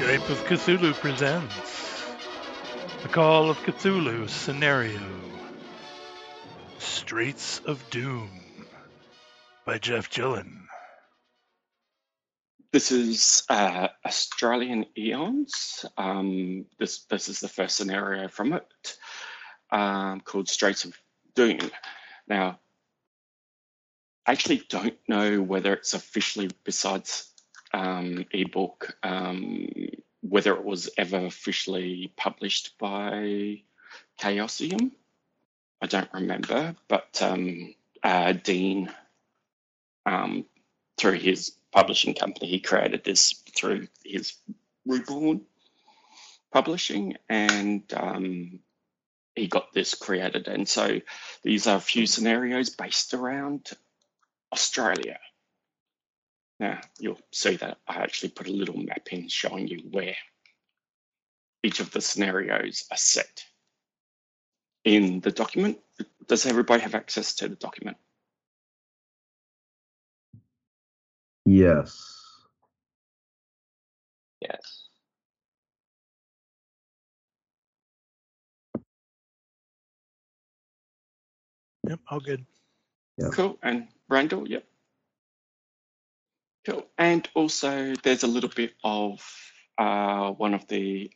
Skype of Cthulhu presents The Call of Cthulhu scenario Straits of Doom by Geoff Gillian. This is uh, Australian Aeons. Um, this this is the first scenario from it, um, called Straits of Doom. Now, I actually don't know whether it's officially besides um, ebook, um, whether it was ever officially published by Chaosium. I don't remember, but um, uh, Dean, um, through his publishing company, he created this through his Reborn Publishing, and um, he got this created. And so these are a few scenarios based around Australia. Now you'll see that I actually put a little map in showing you where each of the scenarios are set in the document. Does everybody have access to the document? Yes. Yes. Yep, all good. Yep. Cool. And Randall, yep. Cool. And also, there's a little bit of uh, one of the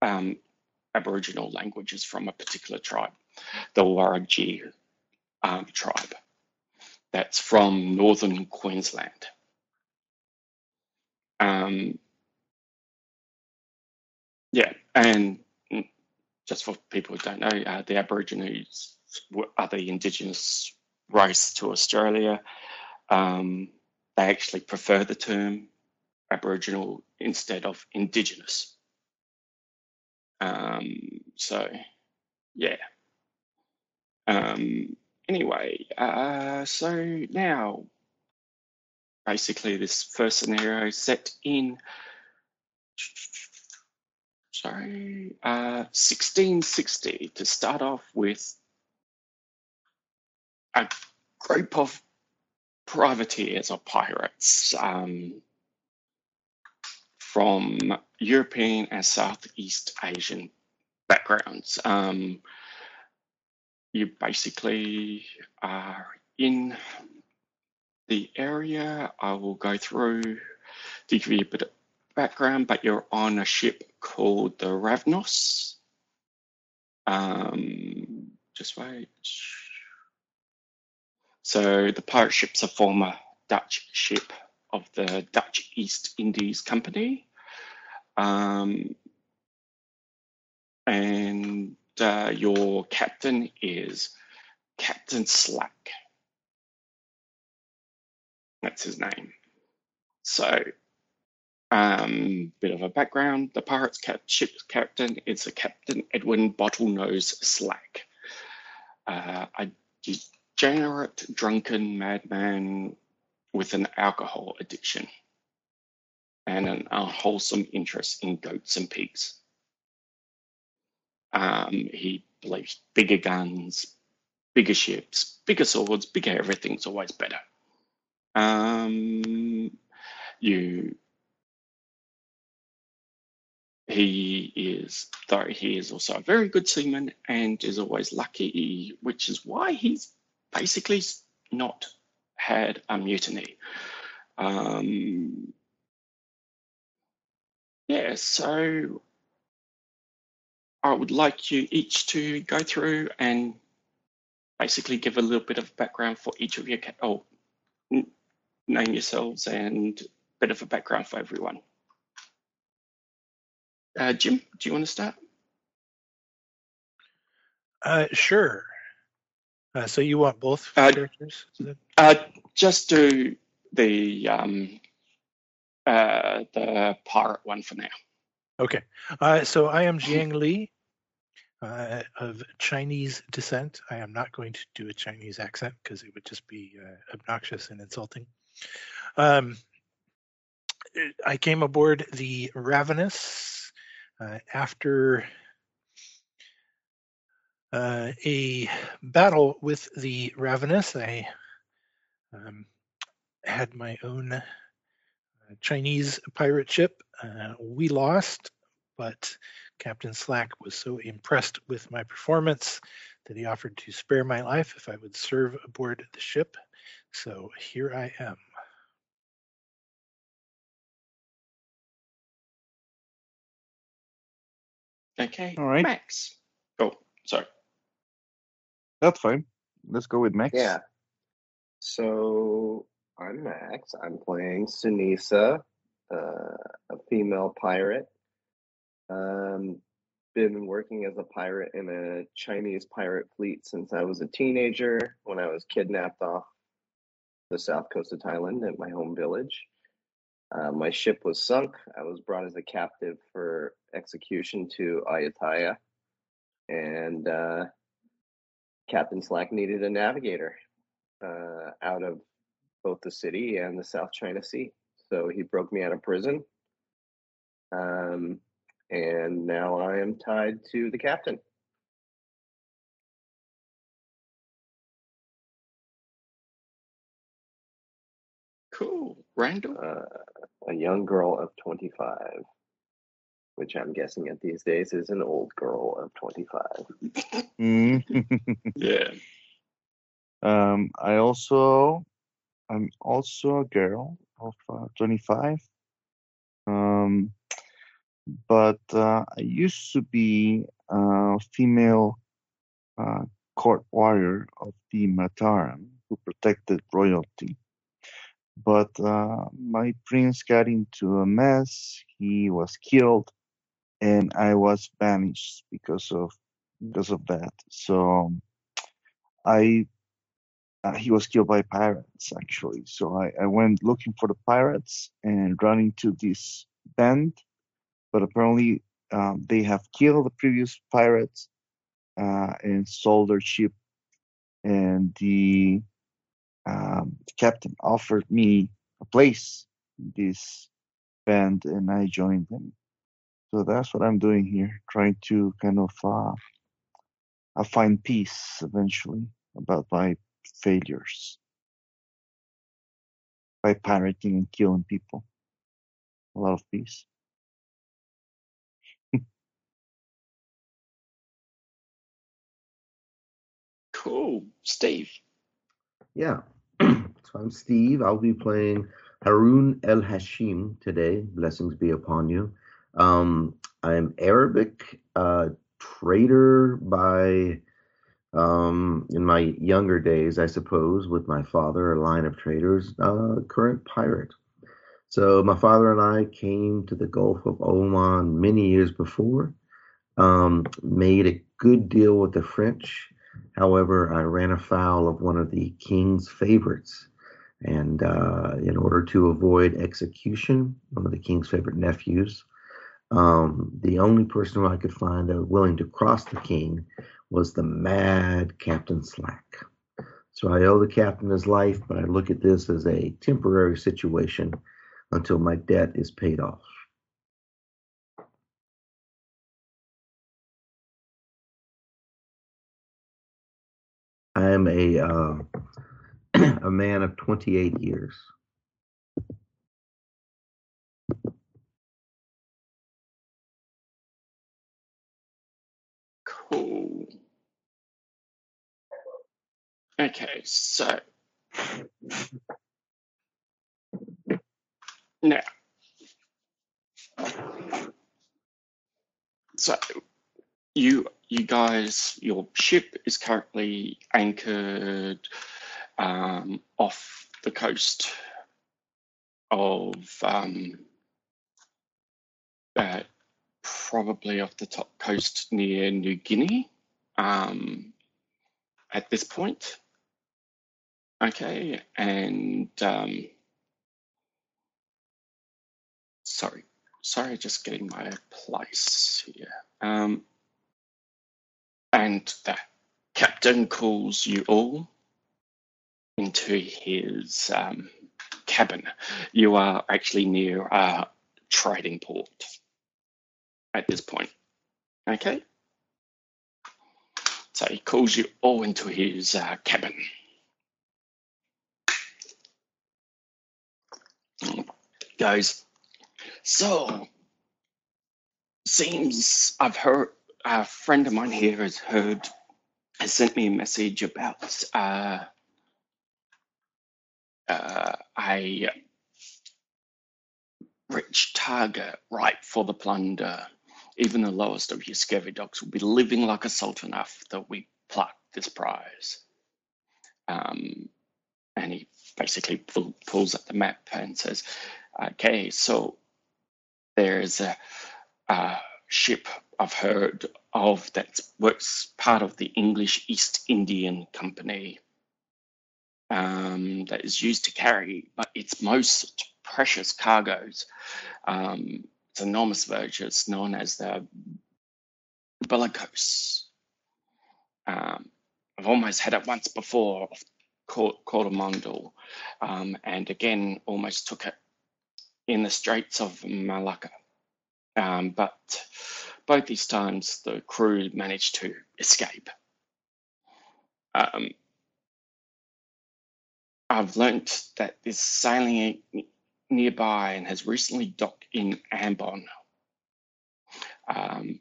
um, Aboriginal languages from a particular tribe, the Warraji um, tribe. That's from northern Queensland. Um, yeah, and just for people who don't know, uh, the Aborigines are the indigenous race to Australia. Um, they actually prefer the term Aboriginal instead of Indigenous. Um, so, yeah. Um, anyway, uh, so now, basically, this first scenario set in, sorry, uh, 1660 to start off with a group of privateers or pirates um, from European and Southeast Asian backgrounds. Um, you basically are in the area. I will go through to give you a bit of background, but you're on a ship called the Ravnos. Um, just wait. So the pirate ship's a former Dutch ship of the Dutch East Indies Company. Um, and uh, your captain is Captain Slack. That's his name. So, um, bit of a background: the pirate's cap- ship's captain is a Captain Edwin Bottlenose Slack, uh, a degenerate, drunken madman with an alcohol addiction and an unwholesome interest in goats and pigs. Um, he believes bigger guns, bigger ships, bigger swords, bigger everything's always better. Um, you, he is, though he is also a very good seaman and is always lucky, which is why he's basically not had a mutiny. Um, yeah, so I would like you each to go through and basically give a little bit of background for each of your, oh, name yourselves and a bit of a background for everyone. Uh, Jim, do you want to start? Uh, sure. Uh, so you want both Uh, characters? Uh, just do the um, uh, the pirate one for now. Okay. Uh, so I am Jiang Li uh, of Chinese descent. I am not going to do a Chinese accent because it would just be uh, obnoxious and insulting. Um, I came aboard the Ravenous Uh, after uh, a battle with the Ravenous, I um, had my own uh, Chinese pirate ship. Uh, we lost, but Captain Slack was so impressed with my performance that he offered to spare my life if I would serve aboard the ship. So here I am. Okay. All right. Max. Oh, sorry. That's fine. Let's go with Max. Yeah. So I'm Max. I'm playing Sunisa, uh, a female pirate. Um, been working as a pirate in a Chinese pirate fleet since I was a teenager when I was kidnapped off the south coast of Thailand at my home village. Uh, my ship was sunk. I was brought as a captive for execution to Ayutthaya, and uh, Captain Slack needed a navigator uh, out of both the city and the South China Sea. So he broke me out of prison. Um, and now I am tied to the captain. Cool. Randall. Uh, a young girl of 25, which I'm guessing at these days is an old girl of 25. Mm. Yeah. um, I also, I'm also a girl of uh, 25. Um, but uh, I used to be a female uh, court warrior of the Mataram who protected royalty. But uh, my prince got into a mess. He was killed, and I was banished because of because of that. So I uh, he was killed by pirates actually. So I, I went looking for the pirates and run into this band, but apparently um, they have killed the previous pirates uh, and sold their ship. And the um, captain offered me a place in this band, and I joined them. So that's what I'm doing here, trying to kind of uh, I find peace eventually about my failures by pirating and killing people. A lot of peace. Cool. Steve. Yeah. so I'm Steve. I'll be playing Horoun el-Hashim today. Blessings be upon you. Um, I'm Arabic uh, trader by um, in my younger days, I suppose, with my father, a line of traders, uh, current pirate. So my father and I came to the Gulf of Oman many years before, um, made a good deal with the French. However, I ran afoul of one of the king's favorites. And uh, in order to avoid execution, one of the king's favorite nephews, um, the only person who I could find uh, willing to cross the king was the mad Captain Slack. So I owe the captain his life, but I look at this as a temporary situation until my debt is paid off. I am a uh, a man of 28 years. Cool. Okay, so now, so you you guys, your ship is currently anchored um, off the coast of um, uh, probably off the top coast near New Guinea um, at this point. Okay, and um, sorry, sorry, just getting my place here. Um, and the captain calls you all into his um, cabin. You are actually near a trading port. At this point. Okay? So he calls you all into his uh, cabin. Goes, so seems I've heard a friend of mine here has heard has sent me a message about uh, uh, a rich target ripe for the plunder. Even the lowest of your scurvy dogs will be living like a sultan after we pluck this prize. Um, and he basically pull, pulls up the map and says, okay, so there's a, a ship I've heard of that works part of the English East Indian Company um, that is used to carry but its most precious cargoes. Um, enormous voyages known as the bellicose. Um, I've almost had it once before called Coromandel, um, and again almost took it in the Straits of Malacca. Um, but both these times the crew managed to escape. Um, I've learnt that this sailing nearby and has recently docked in Ambon. Um,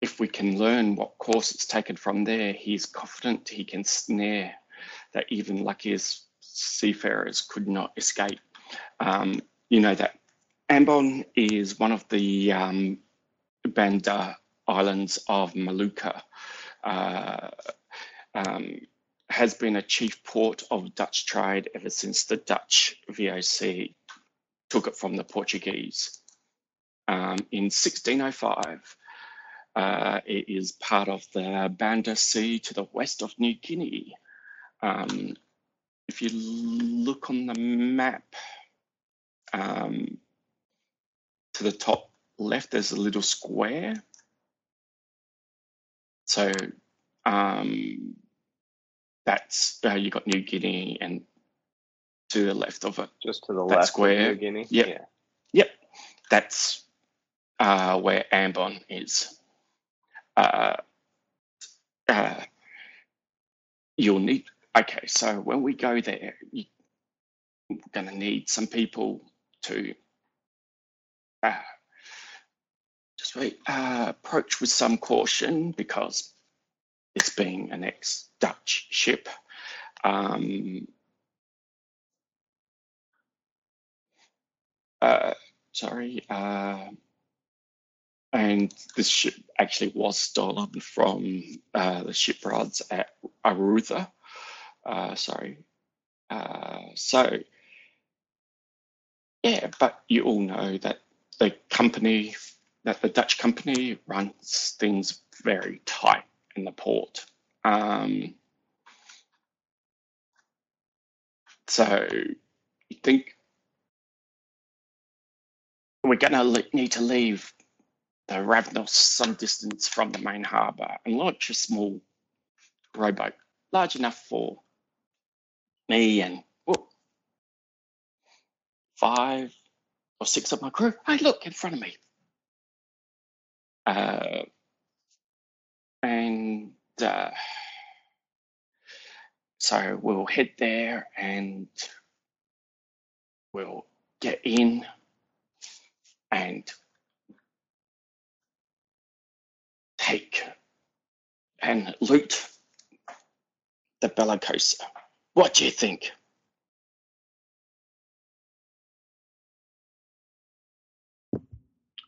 if we can learn what course it's taken from there, he's confident he can snare that even luckiest seafarers could not escape. Um, you know that Ambon is one of the um, Banda islands of Maluku. Uh, um, has been a chief port of Dutch trade ever since the Dutch VOC took it from the Portuguese. Um, in 1605, uh, it is part of the Banda Sea to the west of New Guinea. Um, if you look on the map, um, to the top left, there's a little square. So um, that's uh, you got New Guinea, and to the left of it, Just to the that left square. of New Guinea. Yep. Yeah. Yep, that's uh, where Ambon is. Uh, uh, you'll need. Okay, so when we go there, you're going to need some people to uh, just wait, uh, approach with some caution because it's being an ex-Dutch ship. Um, uh, sorry, uh, and this ship actually was stolen from uh, the shipyards at Arutha. Uh, sorry. Uh, so, yeah, but you all know that the company, that the Dutch company runs things very tight in the port. Um, so I think we're going to need to leave the Ravnos some distance from the main harbour and launch a small rowboat, large enough for me and whoop, five or six of my crew. Hey, look in front of me. Uh, uh, so we'll head there and we'll get in and take and loot the Bellicosa. What do you think?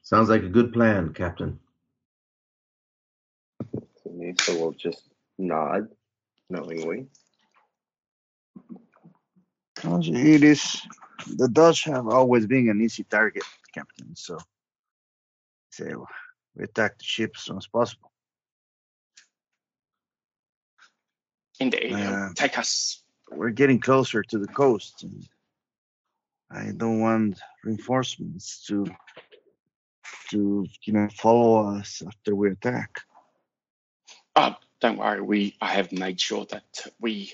Sounds like a good plan, Captain. So we'll just nod knowingly. It is the Dutch have always been an easy target, Captain. So, say we attack the ship as soon as possible. Indeed, Uh, take us. We're getting closer to the coast, and I don't want reinforcements to to you know follow us after we attack. Oh, don't worry. We I have made sure that we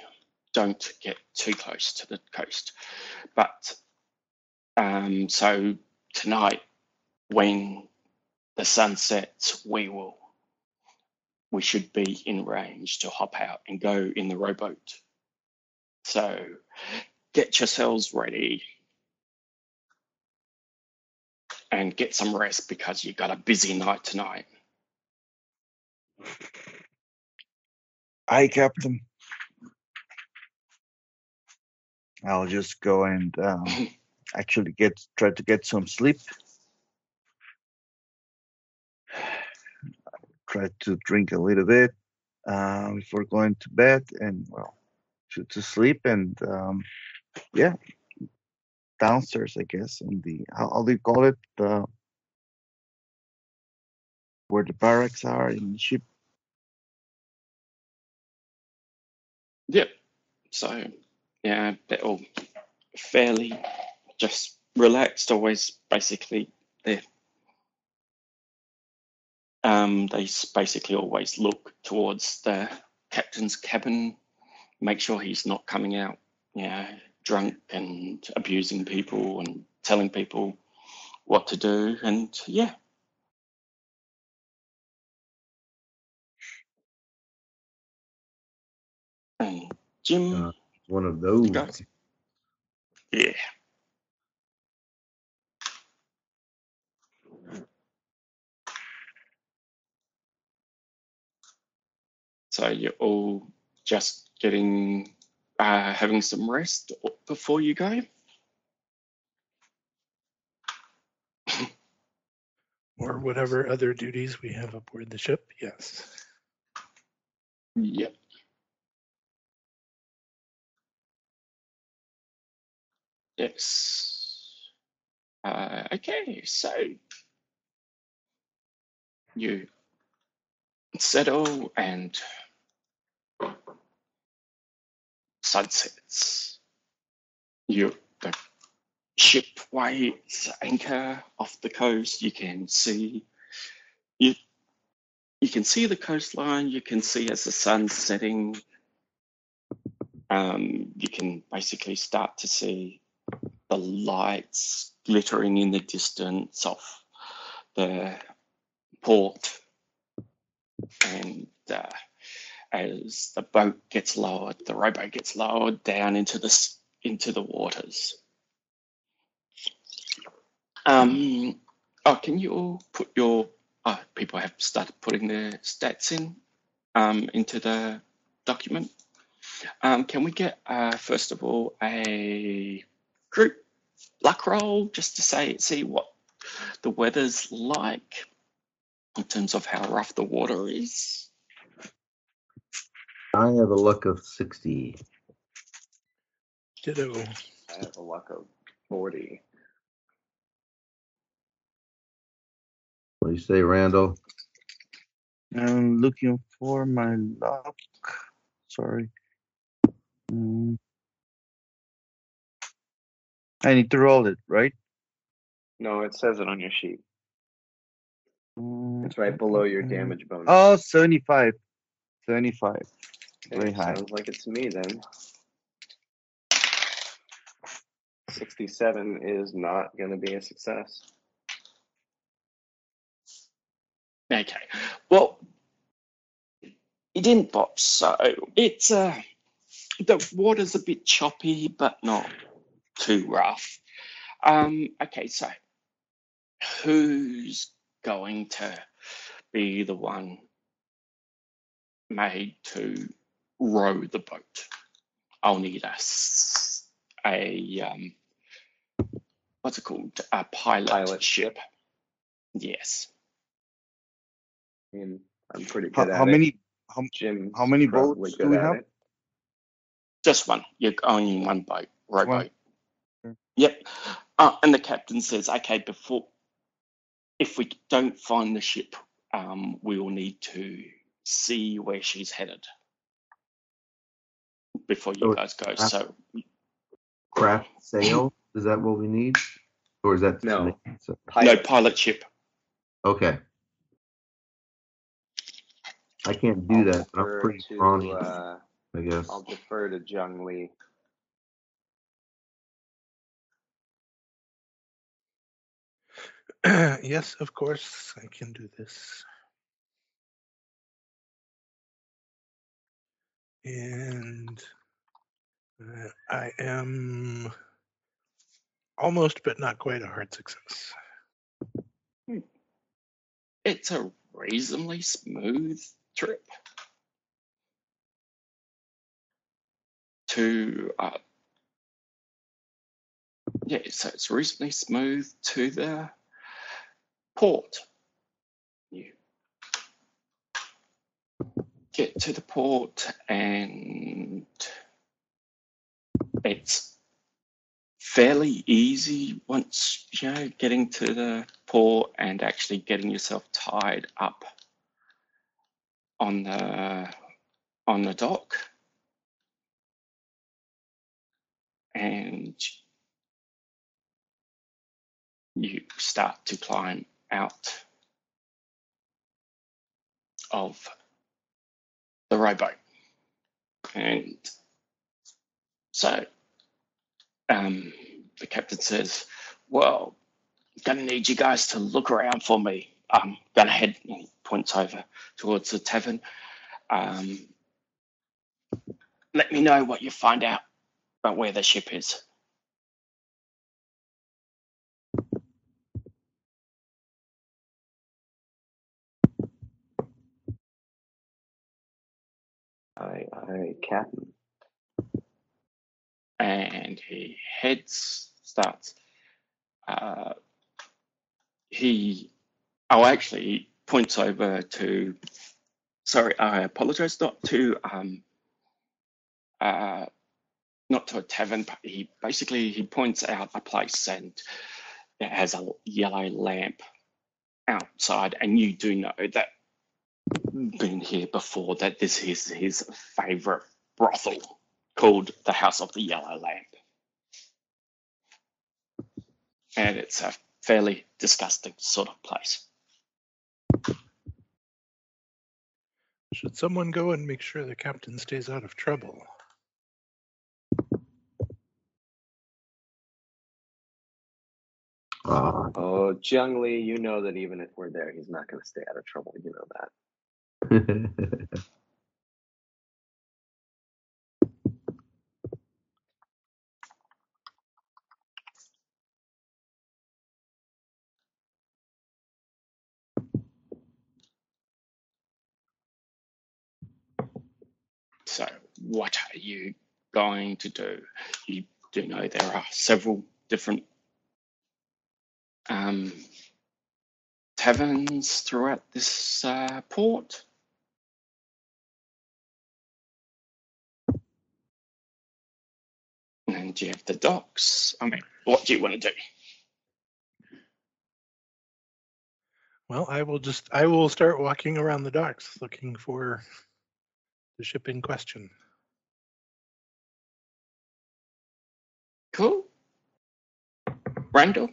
don't get too close to the coast. But um, so tonight when the sun sets, we will we should be in range to hop out and go in the rowboat. So get yourselves ready and get some rest because you've got a busy night tonight. Aye, Captain. I'll just go and um, actually get try to get some sleep. Try to drink a little bit uh, before going to bed, and well, to, to sleep, and um, yeah, downstairs, I guess, in the how, how do you call it? The where the barracks are in the ship. Yep. So yeah, they're all fairly just relaxed. Always basically they um they basically always look towards the captain's cabin, make sure he's not coming out, you know, drunk and abusing people and telling people what to do, and yeah. And Jim, Uh, one of those. go. Yeah. So you're all just getting, uh, having some rest before you go. Or whatever other duties we have aboard the ship. Yes. Yep. Yes. Uh, okay, so you settle and sunsets. You the ship weighs anchor off the coast. You can see you you can see the coastline. You can see as the sun's setting. Um, you can basically start to see the lights glittering in the distance of the port, and uh, as the boat gets lowered, the rowboat gets lowered down into the into the waters. Um, oh, can you all put your? Oh, people have started putting their stats in um, into the document. Um, can we get uh, first of all a group luck roll just to say see what the weather's like in terms of how rough the water is? I have a luck of 60. Ditto. I have a luck of 40. What do you say, Randall? I'm looking for my luck. Sorry. Mm. I need to roll it, right? No, it says it on your sheet. Mm, It's right below your mm, damage bonus. Oh, 75. 75. Okay, very high. Sounds like it's me then. 67 is not going to be a success. Okay. Well, it didn't pop, so it's uh the water's a bit choppy, but not too rough. Um, okay, so who's going to be the one made to row the boat? I'll need a s- a um, what's it called? A pilot, Pilot ship. Yes. I mean, I'm pretty How, good at how it. many how, Jim, how many boats do we at have? it. Just one. You're only one boat, One. rowboat. Okay. Yep. Uh, and the captain says, okay, before, if we don't find the ship, um, we will need to see where she's headed before you So guys go. craft- So, Craft sail? Is that what we need? Or is that No. no Pilot. pilot ship. Okay. I can't do I'll that. but I'm pretty to, uh, I guess. I'll defer to Jiang Li. yes, of course, I can do this. And uh, I am almost, but not quite a hard success. It's a reasonably smooth trip to uh, yeah, so it's reasonably smooth to the port. You get to the port and it's fairly easy once you know getting to the port and actually getting yourself tied up on the on the dock and you start to climb out of the rowboat. And so um, the captain says, Well, I'm going to need you guys to look around for me. I'm going to head, points over towards the tavern. Um, let me know what you find out about where the ship is. I, I, Captain. and he heads starts uh, he oh actually points over to sorry i apologize not to um uh not to a tavern but he basically he points out a place and it has a yellow lamp outside and you do know that been here before that this is his favorite brothel called the House of the Yellow Lamp. And it's a fairly disgusting sort of place. Should someone go and make sure the captain stays out of trouble? Ah, Oh, Jiang Li, you know that even if we're there, he's not going to stay out of trouble. You know that. So, what are you going to do? You do know there are several different um, taverns throughout this uh, port. And you have the docks. I mean, what do you want to do? Well, I will just I will start walking around the docks looking for the ship in question. Cool. Randall?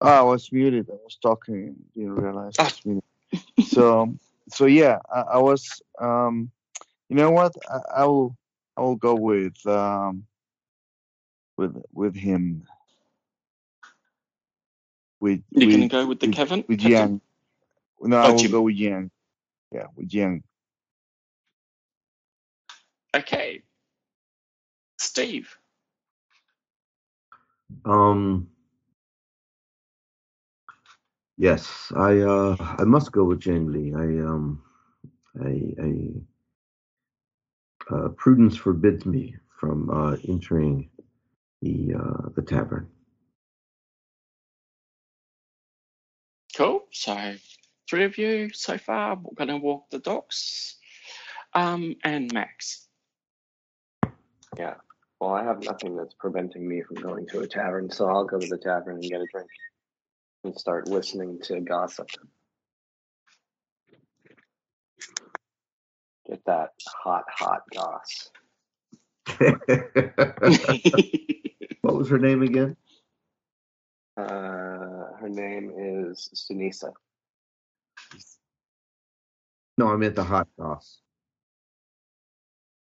Oh, I was muted. I was talking. Didn't realize I Ah. was muted. So, so yeah, I, I was. Um, you know what? I, I will. I will go with um, with with him. With You're going to go with the with, Kevin? with Captain? Yang. No, I Oh, will Jim. go with Yang. Yeah, with Yang. Okay. Steve. um, yes, I uh, I must go with Jiang Li. I um, I, I uh, prudence forbids me from uh, entering the uh, the tavern. Cool. So, three of you so far. We're going to walk the docks. Um, and Max. Yeah. Well, I have nothing that's preventing me from going to a tavern, so I'll go to the tavern and get a drink and start listening to gossip. Get that hot, hot goss. what was her name again? Uh, her name is Sunisa. No, I meant the hot goss.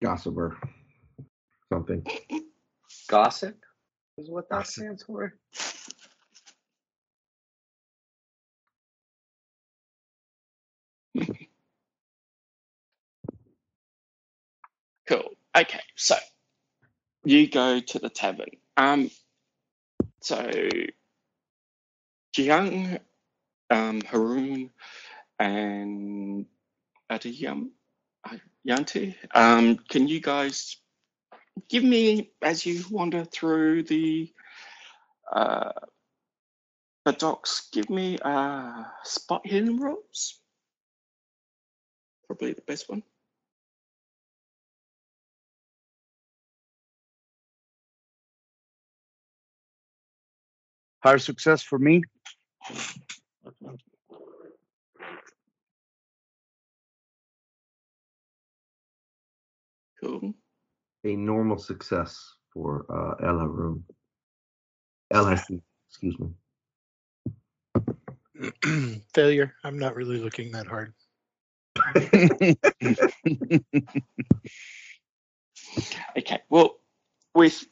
Gossiper. something. Gossip is what that stands for. Cool. Okay, so you go to the tavern. Um, so Jiang, um, Horoun, and Adiyam, uh, Yanti, um, can you guys give me as you wander through the uh, the docks? Give me uh, spot hidden rolls. Probably the best one. Higher success for me. Cool. A normal success for uh, El Horoun. El Hassim, excuse me. Failure. I'm not really looking that hard. Okay, well, with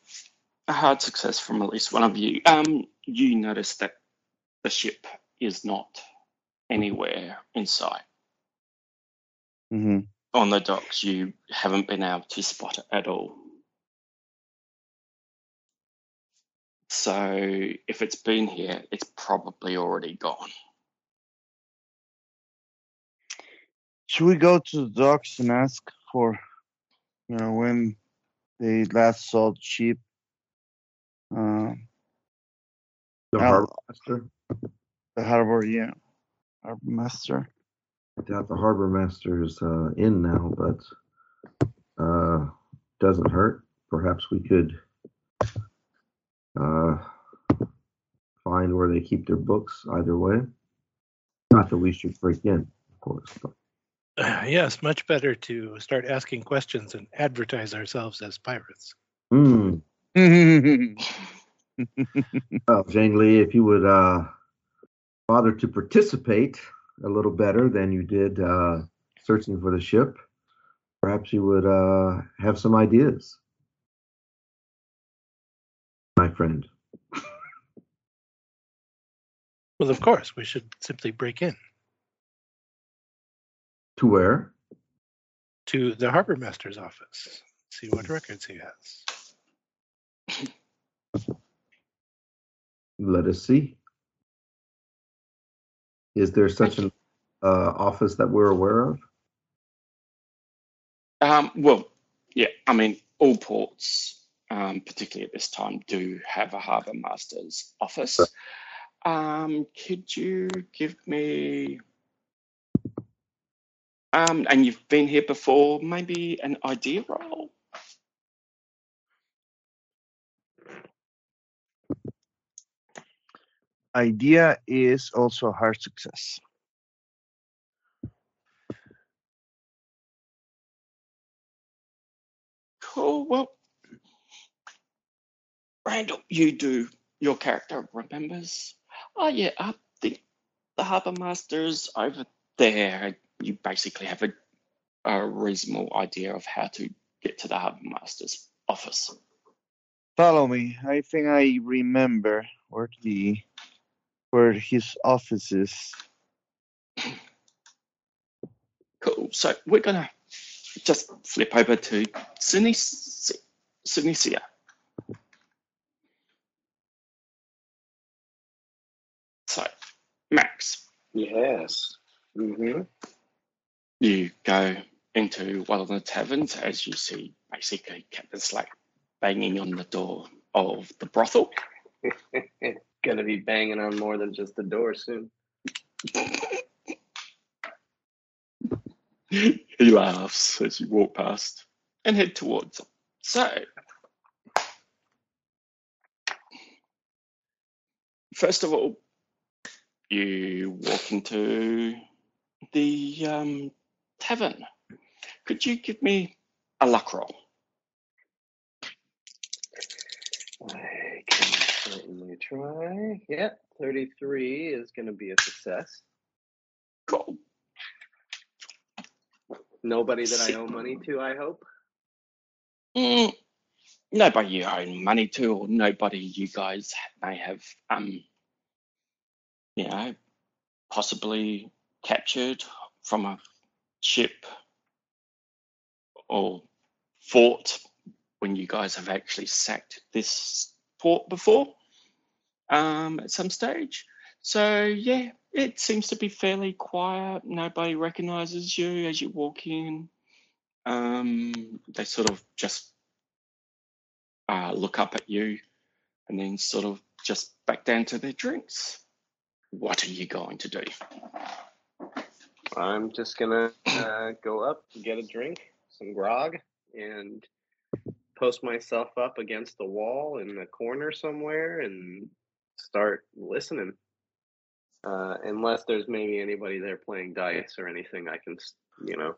a hard success from at least one of you, um, you notice that the ship is not anywhere in sight. hmm On the docks, you haven't been able to spot it at all. So if it's been here, it's probably already gone. Should we go to the docks and ask for, you know, when they last saw the ship? Um, The Al- harbor master. the harbor, yeah, harbor master. I doubt the harbor master is uh, in now, but uh, doesn't hurt. Perhaps we could uh, find where they keep their books. Either way, not that we should break in, of course. But yes, much better to start asking questions and advertise ourselves as pirates. Hmm. Well, Jiang Li, if you would uh, bother to participate a little better than you did uh, searching for the ship, perhaps you would uh, have some ideas, my friend. Well, of course, we should simply break in To where? to the harbor master's office, see what records he has. Let us see. Is there such an uh, office that we're aware of? Um, well, yeah, I mean, all ports, um, particularly at this time, do have a harbour master's office. Um, could you give me, um, and you've been here before, maybe an idea roll? Idea is also a hard success. Cool. Well, Randall, you do. Your character remembers. Oh yeah, I think the harbour master's over there. You basically have a, a reasonable idea of how to get to the harbour master's office. Follow me. I think I remember where the where his office is. Cool. So we're gonna just flip over to Sunisa. Sunisa. So, Max, Yes. Mm-hmm. you go into one of the taverns as you see basically Captain Slack banging on the door of the brothel. Gonna be banging on more than just the door soon. he laughs as you walk past and head towards him. So, first of all, you walk into the um, tavern. Could you give me a luck roll? Certainly try. Yeah, 33 is gonna be a success. Cool. Nobody that I owe money to, I hope. Mm, nobody you owe money to, or nobody you guys may have, um, you know, possibly captured from a ship or fort when you guys have actually sacked this port before um, at some stage. So yeah, it seems to be fairly quiet. Nobody recognizes you as you walk in. Um, they sort of just uh, look up at you and then sort of just back down to their drinks. What are you going to do? I'm just gonna uh, go up, get a drink, some grog, and post myself up against the wall in a corner somewhere and start listening. Uh, unless there's maybe anybody there playing dice or anything, I can, you know,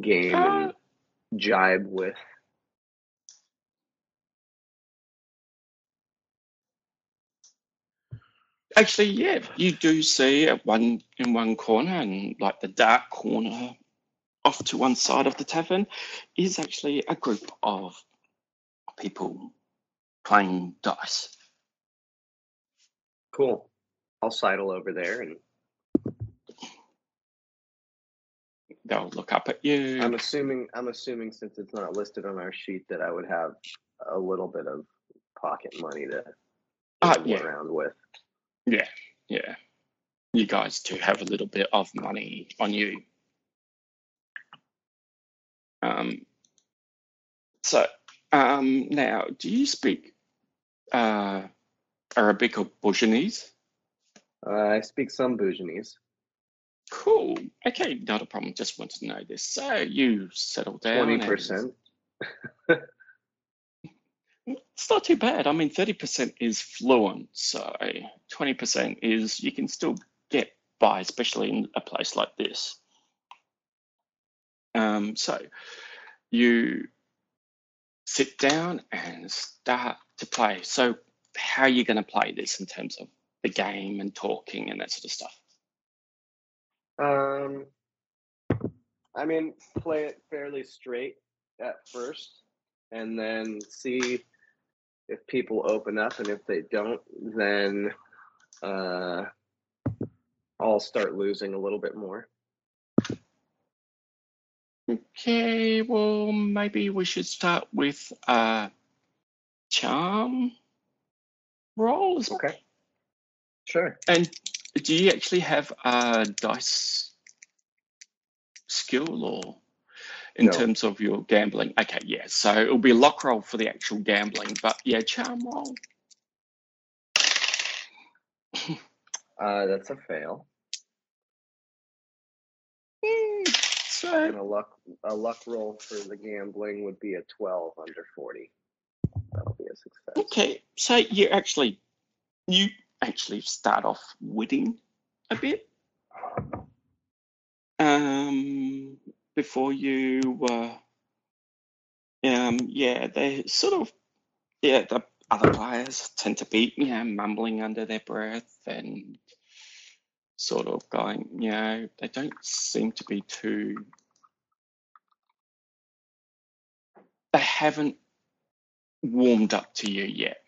game and jibe with. Actually, yeah, you do see at one in one corner and like the dark corner off to one side of the tavern is actually a group of people playing dice. Cool. I'll sidle over there and They'll look up at you. I'm assuming I'm assuming since it's not listed on our sheet that I would have a little bit of pocket money to gamble yeah. around with. Yeah, yeah. You guys do have a little bit of money on you. Um, so um, now, do you speak uh, Arabic or Buginese? Uh, I speak some Buginese. Cool. Okay, not a problem. Just wanted to know this. So you settle down. Twenty percent. It's not too bad. I mean, 30% is fluent, so 20% is you can still get by, especially in a place like this. Um, so you sit down and start to play. So, how are you going to play this in terms of the game and talking and that sort of stuff? Um, I mean, play it fairly straight at first, and then see if people open up, and if they don't, then uh, I'll start losing a little bit more. Okay, well, maybe we should start with uh, charm rolls. Okay. Sure. And do you actually have a dice skill or in No. terms of your gambling? Okay, yeah. So it'll be a luck roll for the actual gambling, but yeah, charm roll. Uh, that's a fail, Hmm, and So a luck a luck roll for the gambling would be a twelve under forty. That'll success. okay, so you actually you actually start off winning a bit. Um, before you uh, um yeah, they sort of yeah, the other players tend to be, know, mumbling under their breath and sort of going, you know, they don't seem to be too they haven't warmed up to you yet.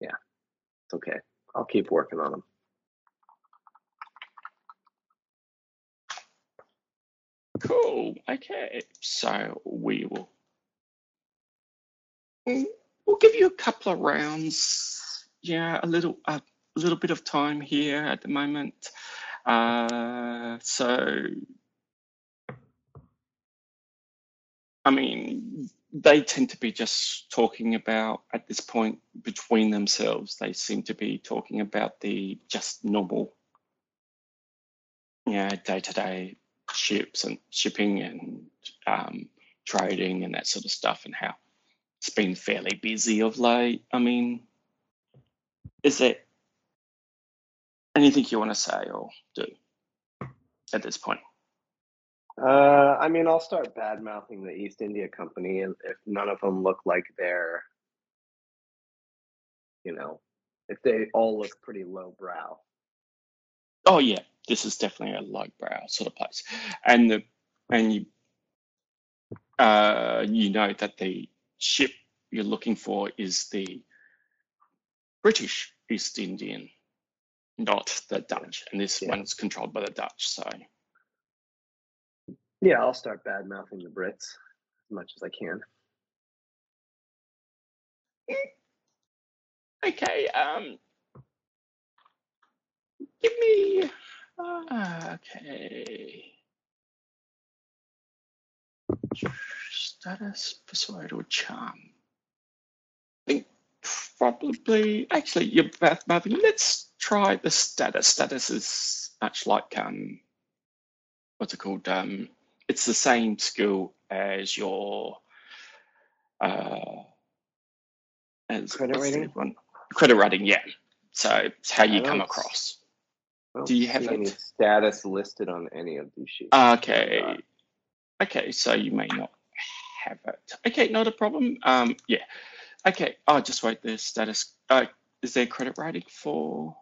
Yeah, it's okay. I'll keep working on them. Cool. Okay. So we will we'll give you a couple of rounds. Yeah, a little a little bit of time here at the moment. Uh, so I mean, they tend to be just talking about at this point between themselves. They seem to be talking about the just normal, yeah, day to day ships and shipping and um, trading and that sort of stuff, and how it's been fairly busy of late. I mean, is there anything you want to say or do at this point? Uh, I mean, I'll start bad mouthing the East India Company, if none of them look like they're, you know, if they all look pretty lowbrow. Oh yeah, this is definitely a lowbrow sort of place, and the and you uh, you know that the ship you're looking for is the British East Indian, not the Dutch, and this one's controlled by the Dutch. So Yeah, I'll start bad mouthing the Brits as much as I can. okay, um, give me uh, okay. Status, persuade, or charm. I think probably actually you're both moving. Let's try the status. Status is much like um, what's it called? Um, it's the same skill as your uh, as Credit rating? one? Credit rating, yeah. So it's how you come across. Don't you have any status listed on any of these sheets. Okay. Okay, so you may not have it. Okay, not a problem. Um, yeah. Okay. Oh, just wait. The status. Uh, is there credit rating for?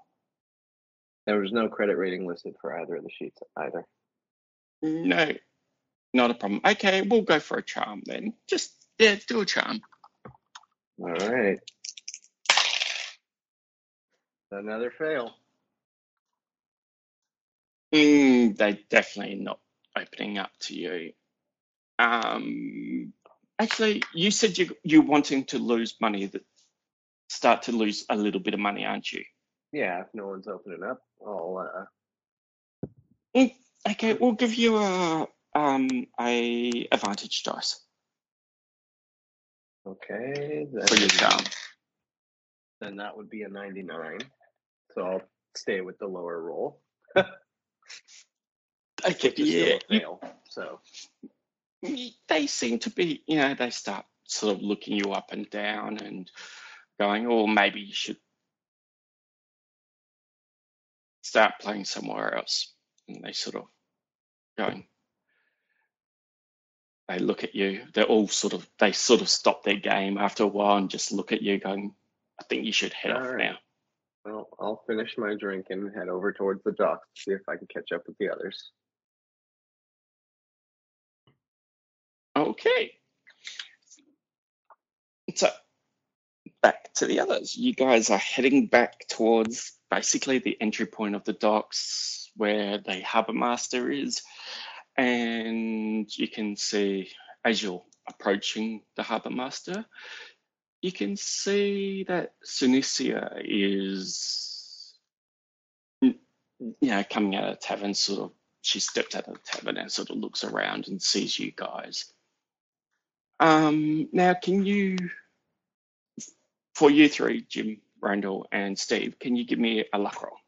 There was no credit rating listed for either of the sheets either. No, not a problem. Okay, we'll go for a charm then. Just yeah, do a charm. All right. Another fail. Mm, they definitely not opening up to you. Um, actually, you said you you're wanting to lose money that start to lose a little bit of money, aren't you? Yeah, if no one's opening up, I'll uh Mm, Okay, we'll give you a um I advantage dice okay. for your Then, then that would be a 99. So I'll stay with the lower roll. I Which is yeah, still a you- fail. So they seem to be, you know, they start sort of looking you up and down and going, oh, maybe you should start playing somewhere else. And they sort of going, they look at you. They're all sort of, they sort of stop their game after a while and just look at you, going, I think you should head All off right. now. well, I'll finish my drink and head over towards the docks to see if I can catch up with the others. Okay. So back to the others. You guys are heading back towards basically the entry point of the docks where the harbour master is. And you can see as you're approaching the harbour master, you can see that Sunisa is you know, coming out of the tavern, sort of she steps out of the tavern and sort of looks around and sees you guys. Um, now, can you, for you three, Jim, Randall, and Steve, can you give me a luck roll?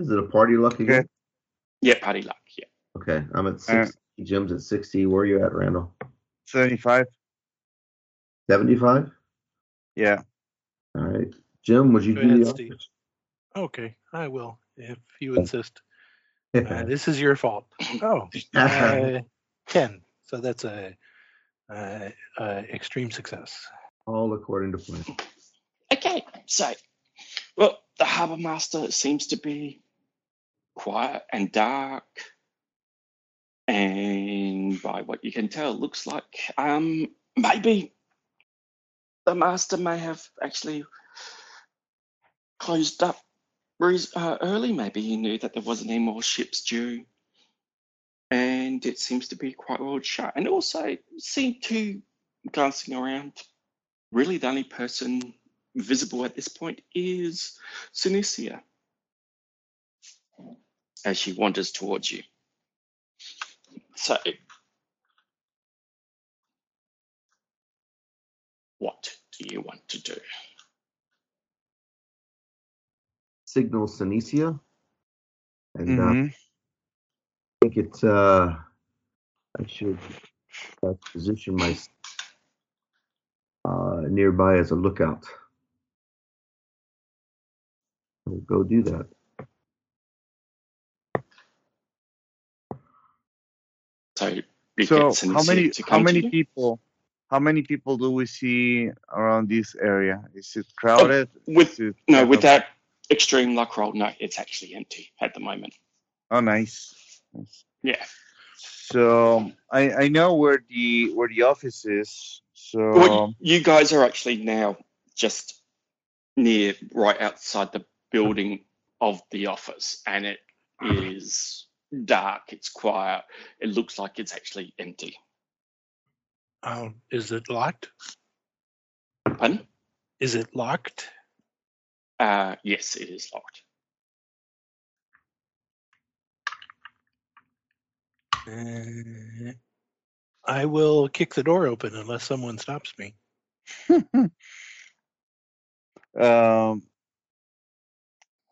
Is it a party luck again? Yeah, party luck. Yeah. Okay, I'm at Uh, 60. Jim's at 60. Where are you at, Randall? 75. 75? Yeah. All right. Jim, would you Go do ahead, the Steve. honors? Okay, I will if you insist. Uh, this is your fault. Oh, Uh, uh, 10. So that's a, uh uh extreme success. All according to plan. Okay, so, well, the harbour master seems to be quiet and dark. And by what you can tell, looks like um, maybe the master may have actually closed up uh, early. Maybe he knew that there wasn't any more ships due. And it seems to be quite well shut. And also, seemed to glancing around, really the only person visible at this point is Sunisa as she wanders towards you. So, what do you want to do? Signal Sunisa. And uh, Mhm. I think it's, uh, I should uh, position my uh, nearby as a lookout. We'll go do that. So, So how many how many people how many people do we see around this area? Is it oh, crowded? with- it No, with that extreme luck roll, no, it's actually empty at the moment. Oh, nice. nice. Yeah. So I I know where the where the office is. So Well, you guys are actually now just near right outside the building of the office, and it is dark. It's quiet. It looks like it's actually empty. Oh, is it locked? Pardon? Is it locked? Uh, yes, it is locked. Uh, I will kick the door open unless someone stops me. um,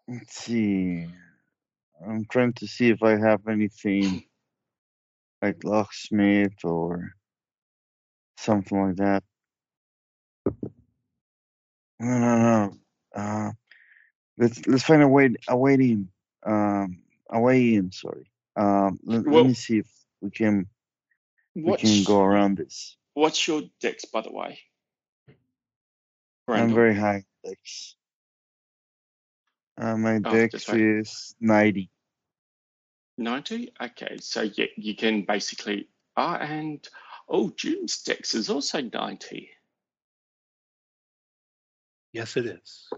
let's see. I'm trying to see if I have anything like locksmith or something like that. No, no, no. Uh, let's let's find a way a way in. Um, a way in. Sorry. Um, let, let me see if we can we can go around this. what's your dex, by the way? I'm very high dex. Uh, my Oh, dex is 90. 90? Okay, so yeah, you can basically. Ah, and oh, June's dex is also 90. Yes, it is.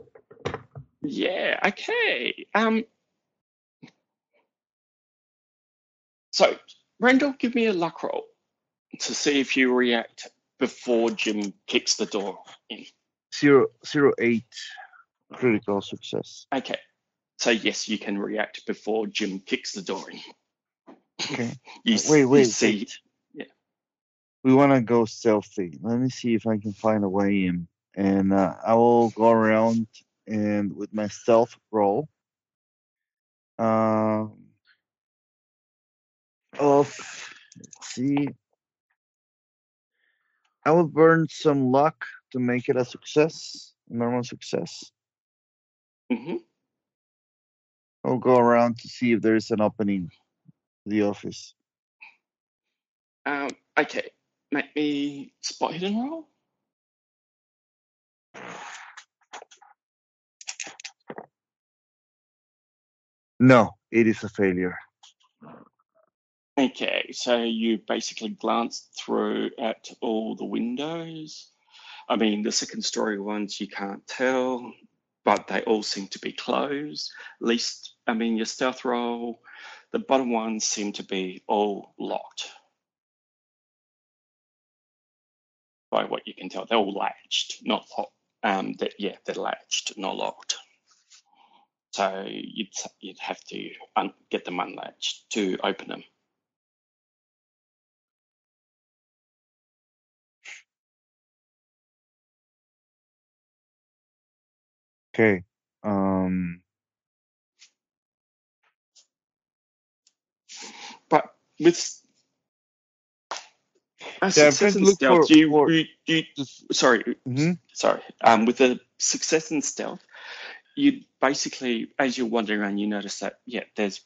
Yeah, okay. Um, so Randall, give me a luck roll to see if you react before Jim kicks the door in. Zero, zero eight critical success. Okay, so yes, you can react before Jim kicks the door in. Okay. You, s- Wait, you wait, see, wait. yeah. We want to go stealthy. Let me see if I can find a way in. And uh, I will go around and with my stealth roll. Um, of, let's see. I will burn some luck to make it a success, a normal success. hmm I'll go around to see if there's an opening to the office. Um, okay, make me spot hidden roll. No, it is a failure. Okay, so you basically glanced through at all the windows. I mean, the second story ones you can't tell, but they all seem to be closed. At least, I mean, your stealth roll, the bottom ones seem to be all locked. By what you can tell, they're all latched, not locked. Um, that yeah, they're latched, not locked. So you'd you'd have to un- get them unlatched to open them. Okay. Um, with yeah, success trying to in look for, stealth, you, for you, you sorry, hmm sorry. Um, with a success in stealth, you basically, as you're wandering around, you notice that yeah, there's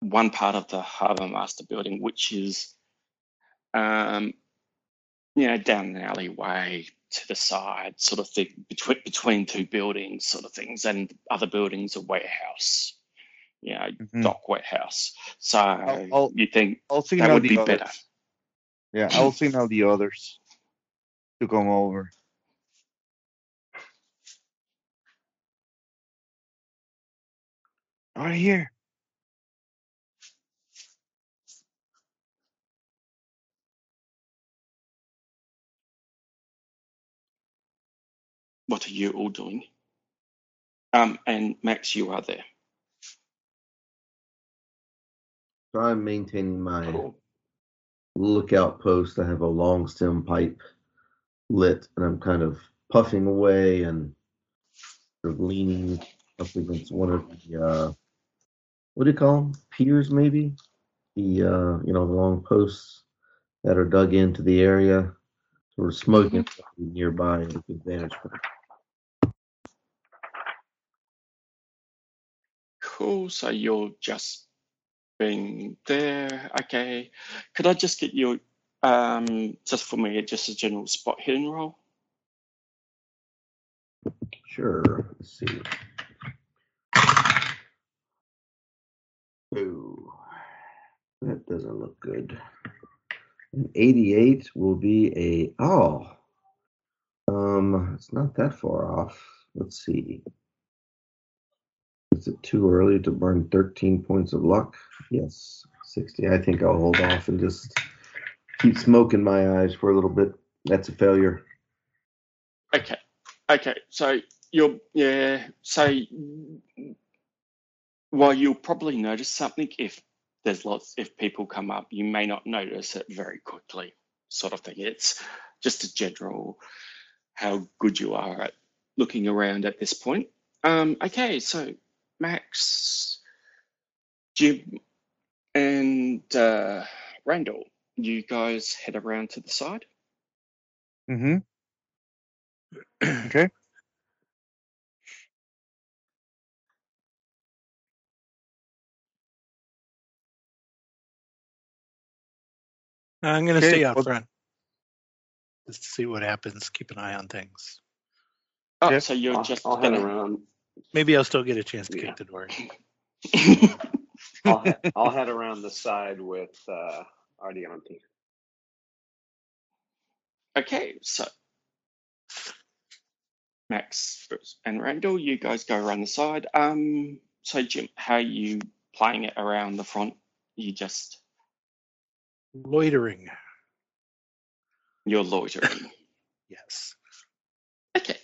one part of the Harbour Master building which is, um, you know, down an alleyway to the side, sort of thing, between between two buildings, sort of things, and other buildings a warehouse, you know, hmm dock warehouse. So I'll, I'll, you think I'll that would be others. better. Yeah, I'll signal the others to come over. Right here. What are you all doing? Um, and Max, you are there. So I'm maintaining my lookout post. I have a long stem pipe lit, and I'm kind of puffing away and sort of leaning up against one of the uh, what do you call them? Piers, maybe the uh, you know the long posts that are dug into the area, sort of smoking nearby at a good vantage point. Cool. So you're just being there. Okay. Could I just get your um just for me just a general spot hidden roll? Sure. Let's see. Ooh. That doesn't look good. And 88 will be a oh. Um, it's not that far off. Let's see. Is it too early to burn 13 points of luck? Yes, 60. I think I'll hold off and just keep smoking my eyes for a little bit. That's a failure. Okay. Okay. So you're yeah. So while you'll probably notice something if there's lots if people come up, you may not notice it very quickly, sort of thing. It's just a general how good you are at looking around at this point. Um, okay, so Max, Jim, and uh, Randall, you guys head around to the side. Mm-hmm. okay. I'm going to Okay, stay out well- front just to see what happens. Keep an eye on things. Oh, Yeah. so you're I'll, just I'll gonna. around. Maybe I'll still get a chance to Yeah. kick the door. I'll, he- I'll head around the side with uh, Ardiyanti. Okay, so Max and Randall, you guys go around the side. Um, so Jim, how are you playing it around the front? You just Loitering. you're loitering. Yes. okay.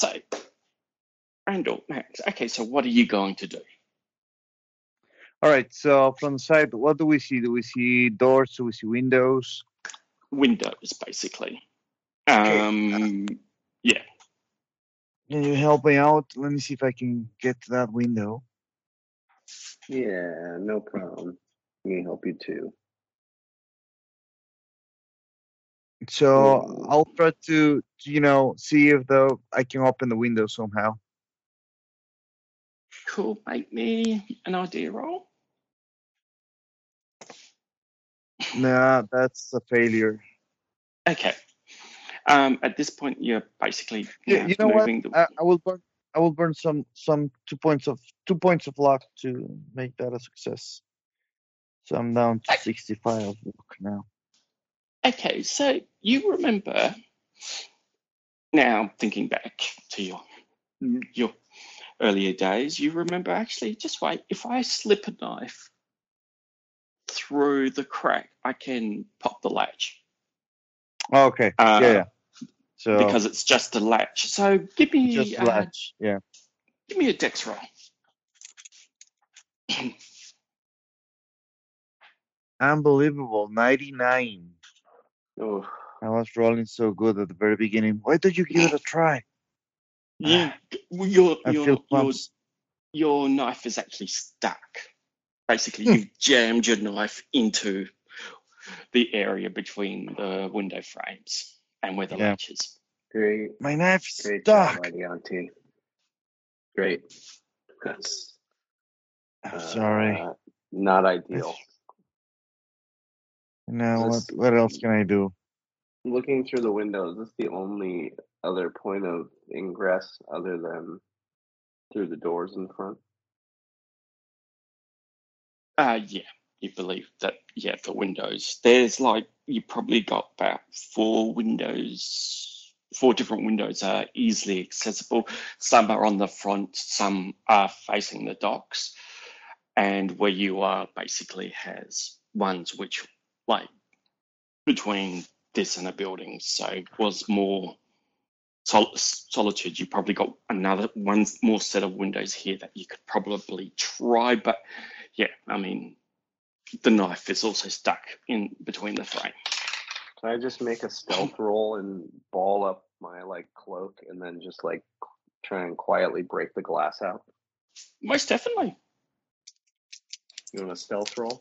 So Randall, Max. Okay, so what are you going to do? All right. So from the side, what do we see? Do we see doors? Do we see windows? Windows, basically. Okay. Um, yeah. Can you help me out? Let me see if I can get to that window. Yeah, no problem. Let me help you too. So Hmm. I'll try to, you know, see if the I can open the window somehow. Cool. Make me an idea roll. Nah, that's a failure. Okay. Um, at this point, you're basically Yeah, you know what? the I, I will burn. I will burn some some two points of two points of luck to make that a success. So I'm down to 65 of luck now. Okay, so you remember now thinking back to your your earlier days, you remember actually just wait, if I slip a knife through the crack, I can pop the latch. Okay. Uh, yeah. So Because it's just a latch. So give me just uh, latch. Yeah. give me a dex roll. Unbelievable. 99. Oh, I was rolling so good at the very beginning. Why don't you give it a try? You your your your your knife is actually stuck. Basically, Hmm. you've jammed your knife into the area between the window frames and where the Yeah. latch is. great, My knife's great job, stuck. Ardiyanti. Great. That's I'm sorry. uh, not ideal. Now what? What else can I do? Looking through the window, is this the only other point of ingress other than through the doors in front? Uh, yeah, you believe that, yeah, the windows. There's like, you probably got about four windows, four different windows are easily accessible. Some are on the front, some are facing the docks. And where you are basically has ones which, like, between this in a building, so it was more sol- solitude. You probably got another one more set of windows here that you could probably try, but yeah, I mean, the knife is also stuck in between the frame. Can I just make a stealth roll and ball up my like cloak and then just like try and quietly break the glass out? Most definitely. You want a stealth roll?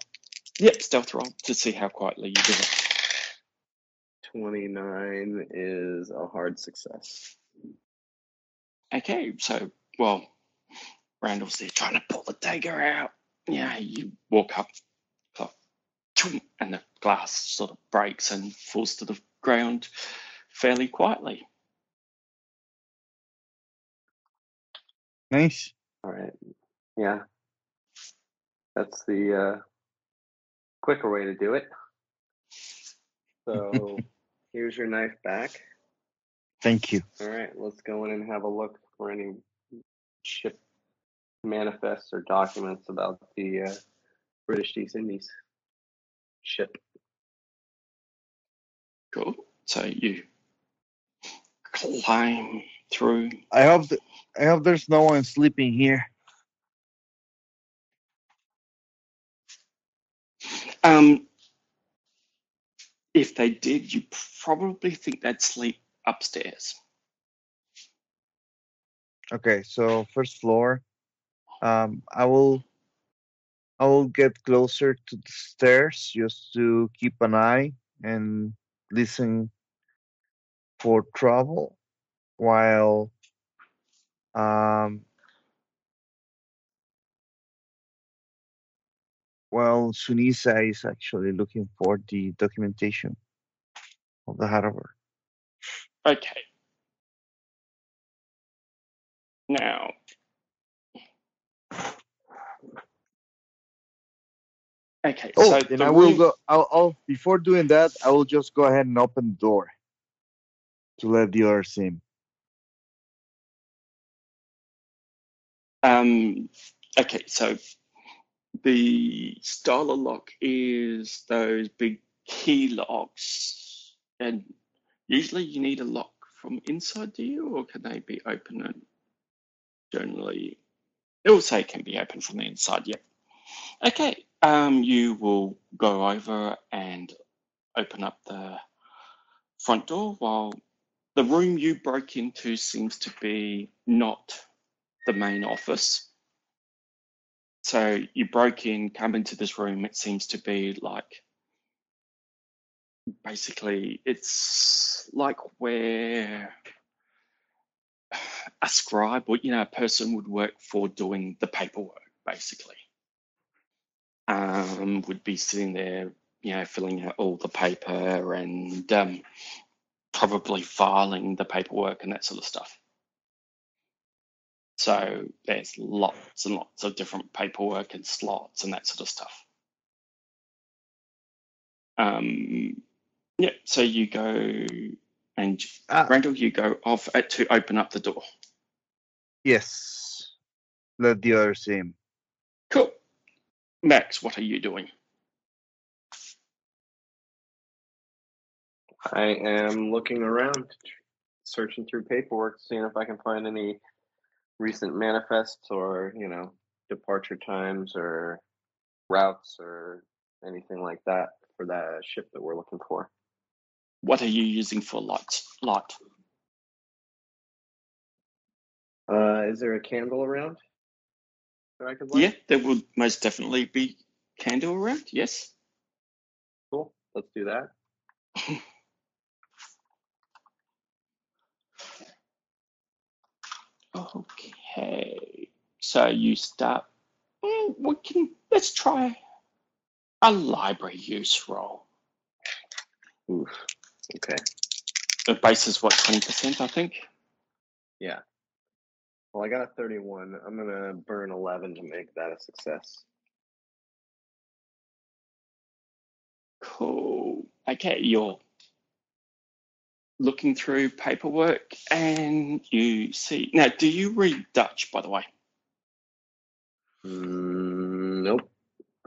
Yep, stealth roll to see how quietly you do it. 29 is a hard success. Okay, so, well, Randall's there trying to pull the dagger out. Yeah, you walk up, and the glass sort of breaks and falls to the ground fairly quietly. Nice. All right. Yeah. That's the uh quicker way to do it. So here's your knife back. Thank you. All right, let's go in and have a look for any ship manifests or documents about the uh, British East Indies ship. Cool. So you climb through. I hope th- I hope there's no one sleeping here. Um, if they did, you probably think they'd sleep upstairs. Okay, so first floor. Um, I will I will get closer to the stairs just to keep an eye and listen for trouble while um while Sunisa is actually looking for the documentation of the hardware. Okay. Now, okay. Oh, so the I will room- go. I'll, I'll before doing that, I will just go ahead and open the door to let the others in. Um, okay, so the Starler lock is those big key locks, and usually you need a lock from inside do you, or can they be open and generally it will say can be open from the inside, yep. Okay, um, you will go over and open up the front door while the room you broke into seems to be not the main office. So you broke in, come into this room, it seems to be like basically it's like where a scribe or you know a person would work for doing the paperwork basically. Um, would be sitting there you know filling out all the paper and um, probably filing the paperwork and that sort of stuff so there's lots and lots of different paperwork and slots and that sort of stuff um, yeah so you go and Ah. Randall, you go off at, to open up the door. Yes, let the others in. Cool. Max, what are you doing? I am looking around, searching through paperwork, seeing if I can find any recent manifests or, you know, departure times or routes or anything like that for that ship that we're looking for. What are you using for light? Light. Uh, is there a candle around that I could light? Yeah, there would most definitely be candle around. Yes. Cool. Let's do that. Okay. So you start. Mm, we can. Let's try a library use roll. Oof. Okay. The base is what twenty percent, I think. Yeah. Well, I got a 31. I'm going to burn 11 to make that a success. Cool. Okay, you're looking through paperwork and you see. Now, do you read Dutch, by the way? Mm, nope.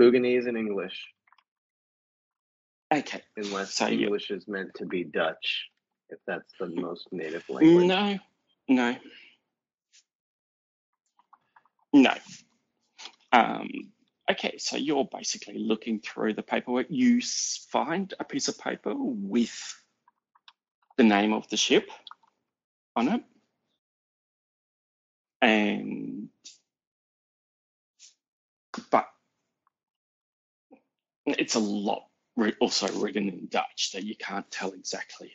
Buginese and English, Okay. unless So you- English is meant to be Dutch, if that's the most native language. No, no, no. Um, okay, so you're basically looking through the paperwork. You find a piece of paper with the name of the ship on it, and but it's a lot also written in Dutch that you can't tell exactly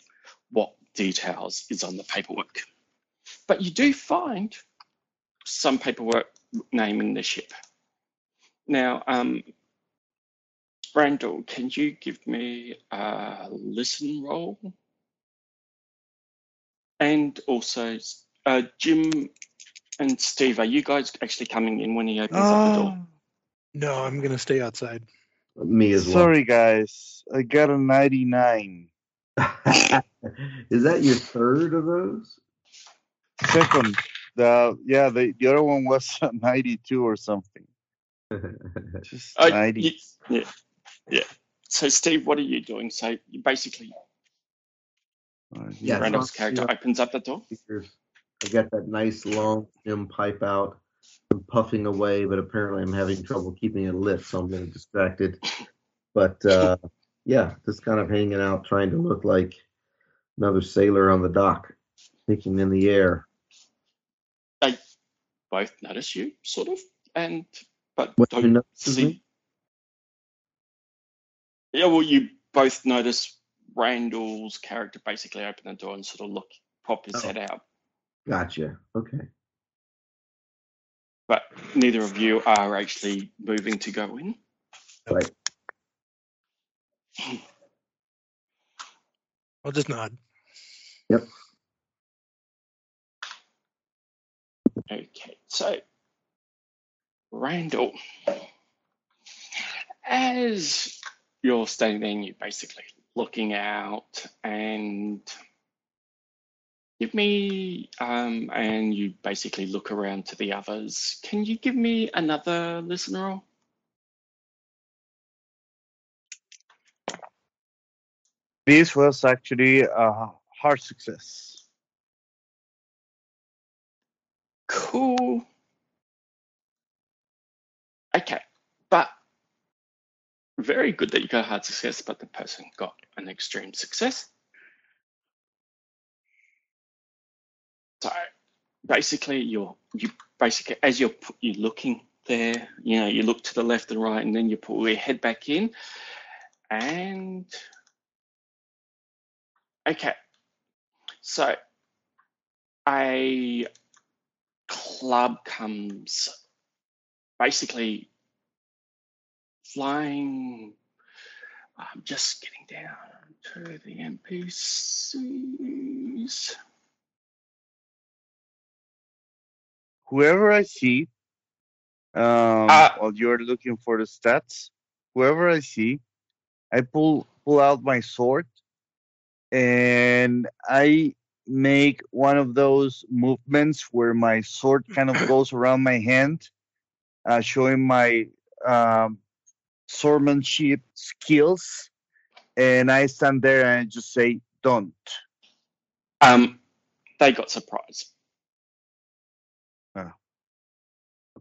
what details is on the paperwork. But you do find some paperwork naming the ship. Now, um, Randall, can you give me a listen roll? And also, uh, Jim and Steve, are you guys actually coming in when he opens up the door? Uh, no, I'm gonna stay outside. Me as well. Sorry, guys. I got a 99. Is that your third of those? Second, the yeah, the, the other one was a 92 or something. Just Uh, 90. y- yeah, yeah. So, Steve, what are you doing? So, you basically, Uh, Yeah, Randall's so- character yeah. opens up the door. I got that nice long stem pipe out. I'm puffing away, but apparently I'm having trouble keeping it lit, so I'm getting distracted. But uh, yeah, just kind of hanging out, trying to look like another sailor on the dock, thinking in the air. They both notice you, sort of, and but What don't see. me? Yeah, well, you both notice Randall's character basically open the door and sort of look, pop his Oh. head out. Gotcha. Okay. But neither of you are actually moving to go in. Right. I'll just nod. Yep. Okay, so Randall, as you're standing there you're basically looking out and give me um and you basically look around to the others. Can you give me another listener roll? This was actually a hard success. Cool. Okay, very good that you got hard success, but the person got an extreme success. So basically, you're you basically as you're you're looking there, you know, you look to the left and right, and then you pull your head back in, and okay, so a club comes basically flying. I'm just getting down to the NPCs. Whoever I see, um, Ah. while you're looking for the stats, whoever I see, I pull pull out my sword, and I make one of those movements where my sword kind of goes around my hand, uh, showing my um, swordmanship skills, and I stand there and I just say, "Don't." Um, they got surprised.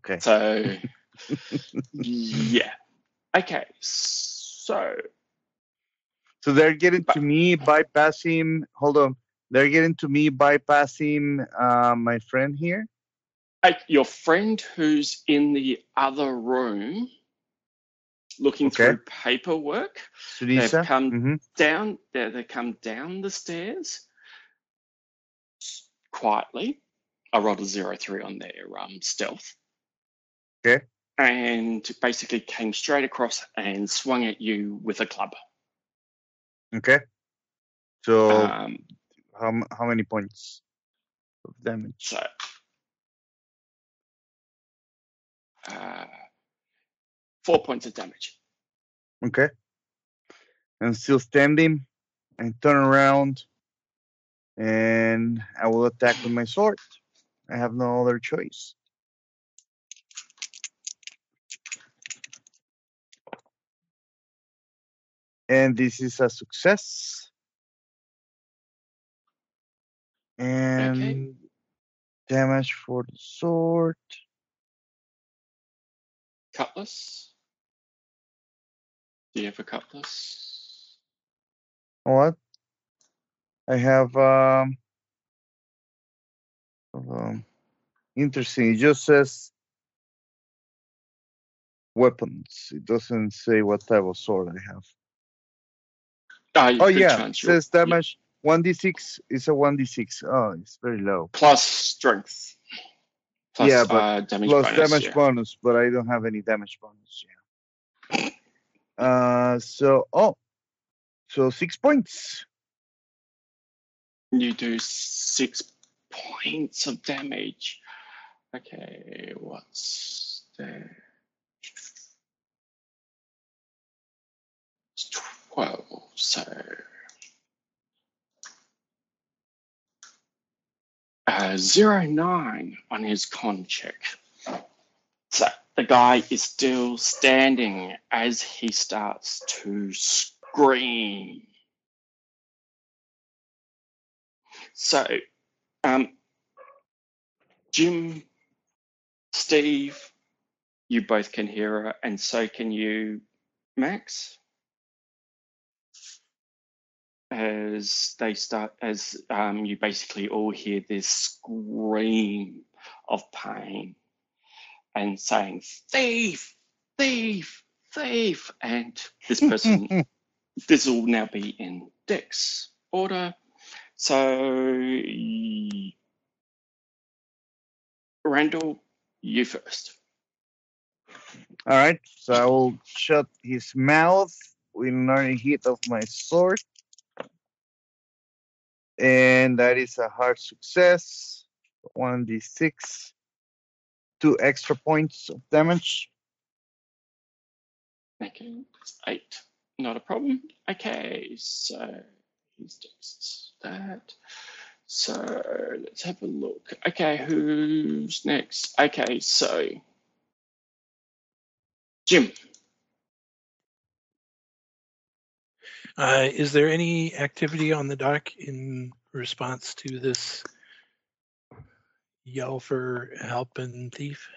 Okay. So, yeah. Okay, so So they're getting to me bypassing. Hold on. They're getting to me bypassing uh, my friend here. your friend who's in the other room looking Okay. through paperwork Sunisa. They've come hmm down they, they come down the stairs quietly i rolled a zero three on their um, stealth Okay. and basically came straight across and swung at you with a club Okay. So um, how how many points of damage? so uh, four points of damage Okay. I'm still standing. I turn around, and I will attack with my sword. I have no other choice. And this is a success. And damage for the sword. cutlass do you have a cutlass What? I have um, um interesting. It just says weapons. It doesn't say what type of sword I have. Ah, Oh yeah, it says damage one d six is a one d six. Oh, it's very low. plus strength. Plus, Yeah, but uh, damage Plus bonus, damage yeah. bonus, but I don't have any damage bonus. Yeah. Uh, so oh, so six points. You do six points of damage. Okay, what's there? twelve? so uh, zero nine on his con check. So the guy is still standing as he starts to scream. So, um, Jim, Steve, you both can hear her, and so can you, Max. As they start, as um, you basically all hear this scream of pain and saying, thief, thief, thief. And this person, this will now be in Dex order. So, Randall, you first. All right, so I will shut his mouth with another hit of my sword. And that is a hard success. 1d6. Two extra points of damage. Okay, that's eight. Not a problem. Okay, so he's Dex that. So let's have a look. Okay, who's next? Okay, so Jim. Uh, is there any activity on the dock in response to this yell for help and thief?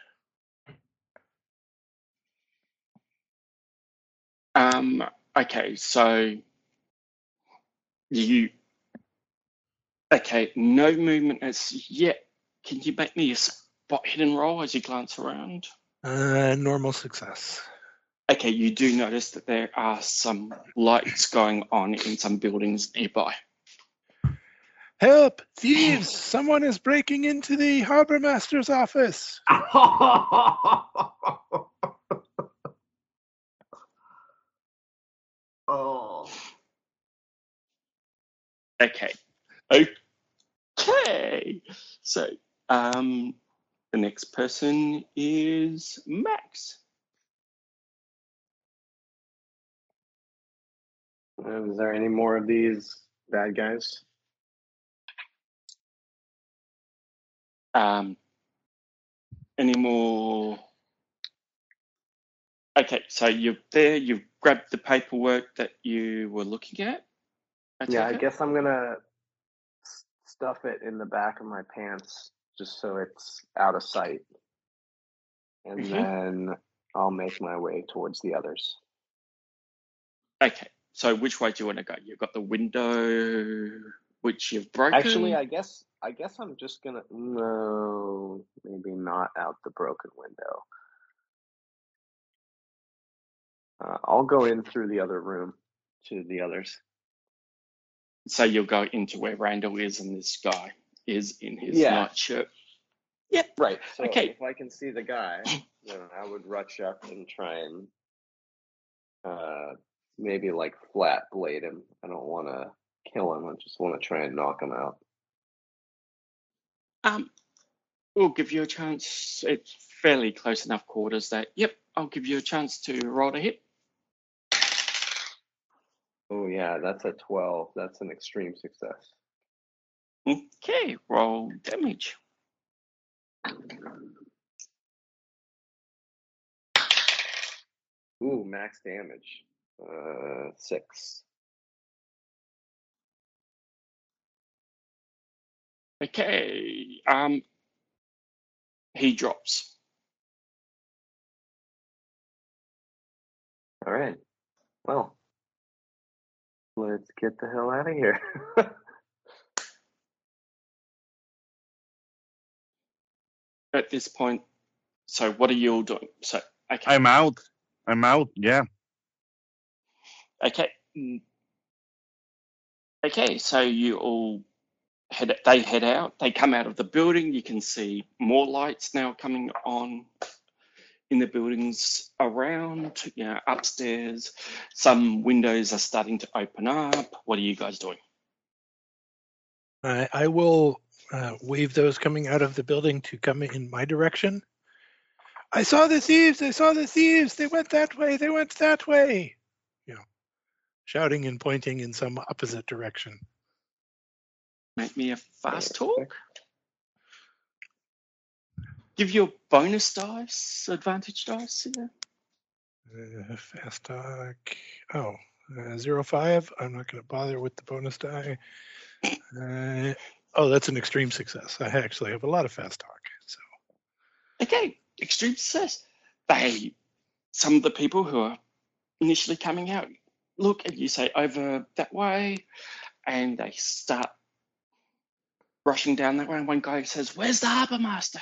Um, okay, so you okay, no movement as yet. Can you make me a spot hidden roll as you glance around? Uh, normal success. Okay, you do notice that there are some lights going on in some buildings nearby. Help! Thieves! Someone is breaking into the harbor master's office. oh. Okay. Okay. So, um, the next person is Max. Uh, Is there any more of these bad guys? Um, any more? Okay, so you're there. You've grabbed the paperwork that you were looking at. I Yeah, I it? guess I'm gonna stuff it in the back of my pants just so it's out of sight. And Mhm. then I'll make my way towards the others. Okay, so which way do you want to go? You've got the window, which you've broken. Actually, I guess I guess I'm just gonna no, maybe not out the broken window. Uh, I'll go in through the other room to the others. so you'll go into where Randall is, and this guy is in his Yeah. nightshirt. Yep. Right. So Okay. if I can see the guy, then I would rush up and try and uh, maybe like flat blade him. I don't want to kill him. I just want to try and knock him out. Um, we'll give you a chance. It's fairly close enough quarters that, yep, I'll give you a chance to roll a hit. Oh yeah, that's a twelve. That's an extreme success. Okay, roll damage. Ooh, max damage. Uh, six. Okay, um, he drops. All right. Well, let's get the hell out of here. At this point, so what are you all doing? So, okay, I'm out. I'm out. Yeah. okay, mm. okay. So you all head. They head out. They come out of the building. You can see more lights now coming on in the buildings around. You know, upstairs. Some windows are starting to open up. What are you guys doing? I, I will uh, wave those coming out of the building to come in my direction. I saw the thieves. I saw the thieves. They went that way. They went that way. You know, shouting and pointing in some opposite direction. Make me a fast talk. Give you a bonus dice, advantage dice. Yeah. Uh, fast talk. Oh, uh, zero five. I'm not going to bother with the bonus die. Uh, oh, that's an extreme success. I actually have a lot of fast talk. So Okay, extreme success. They, some of the people who are initially coming out, look and you say over that way, and they start rushing down that way. And one guy says, "Where's the harbour master?"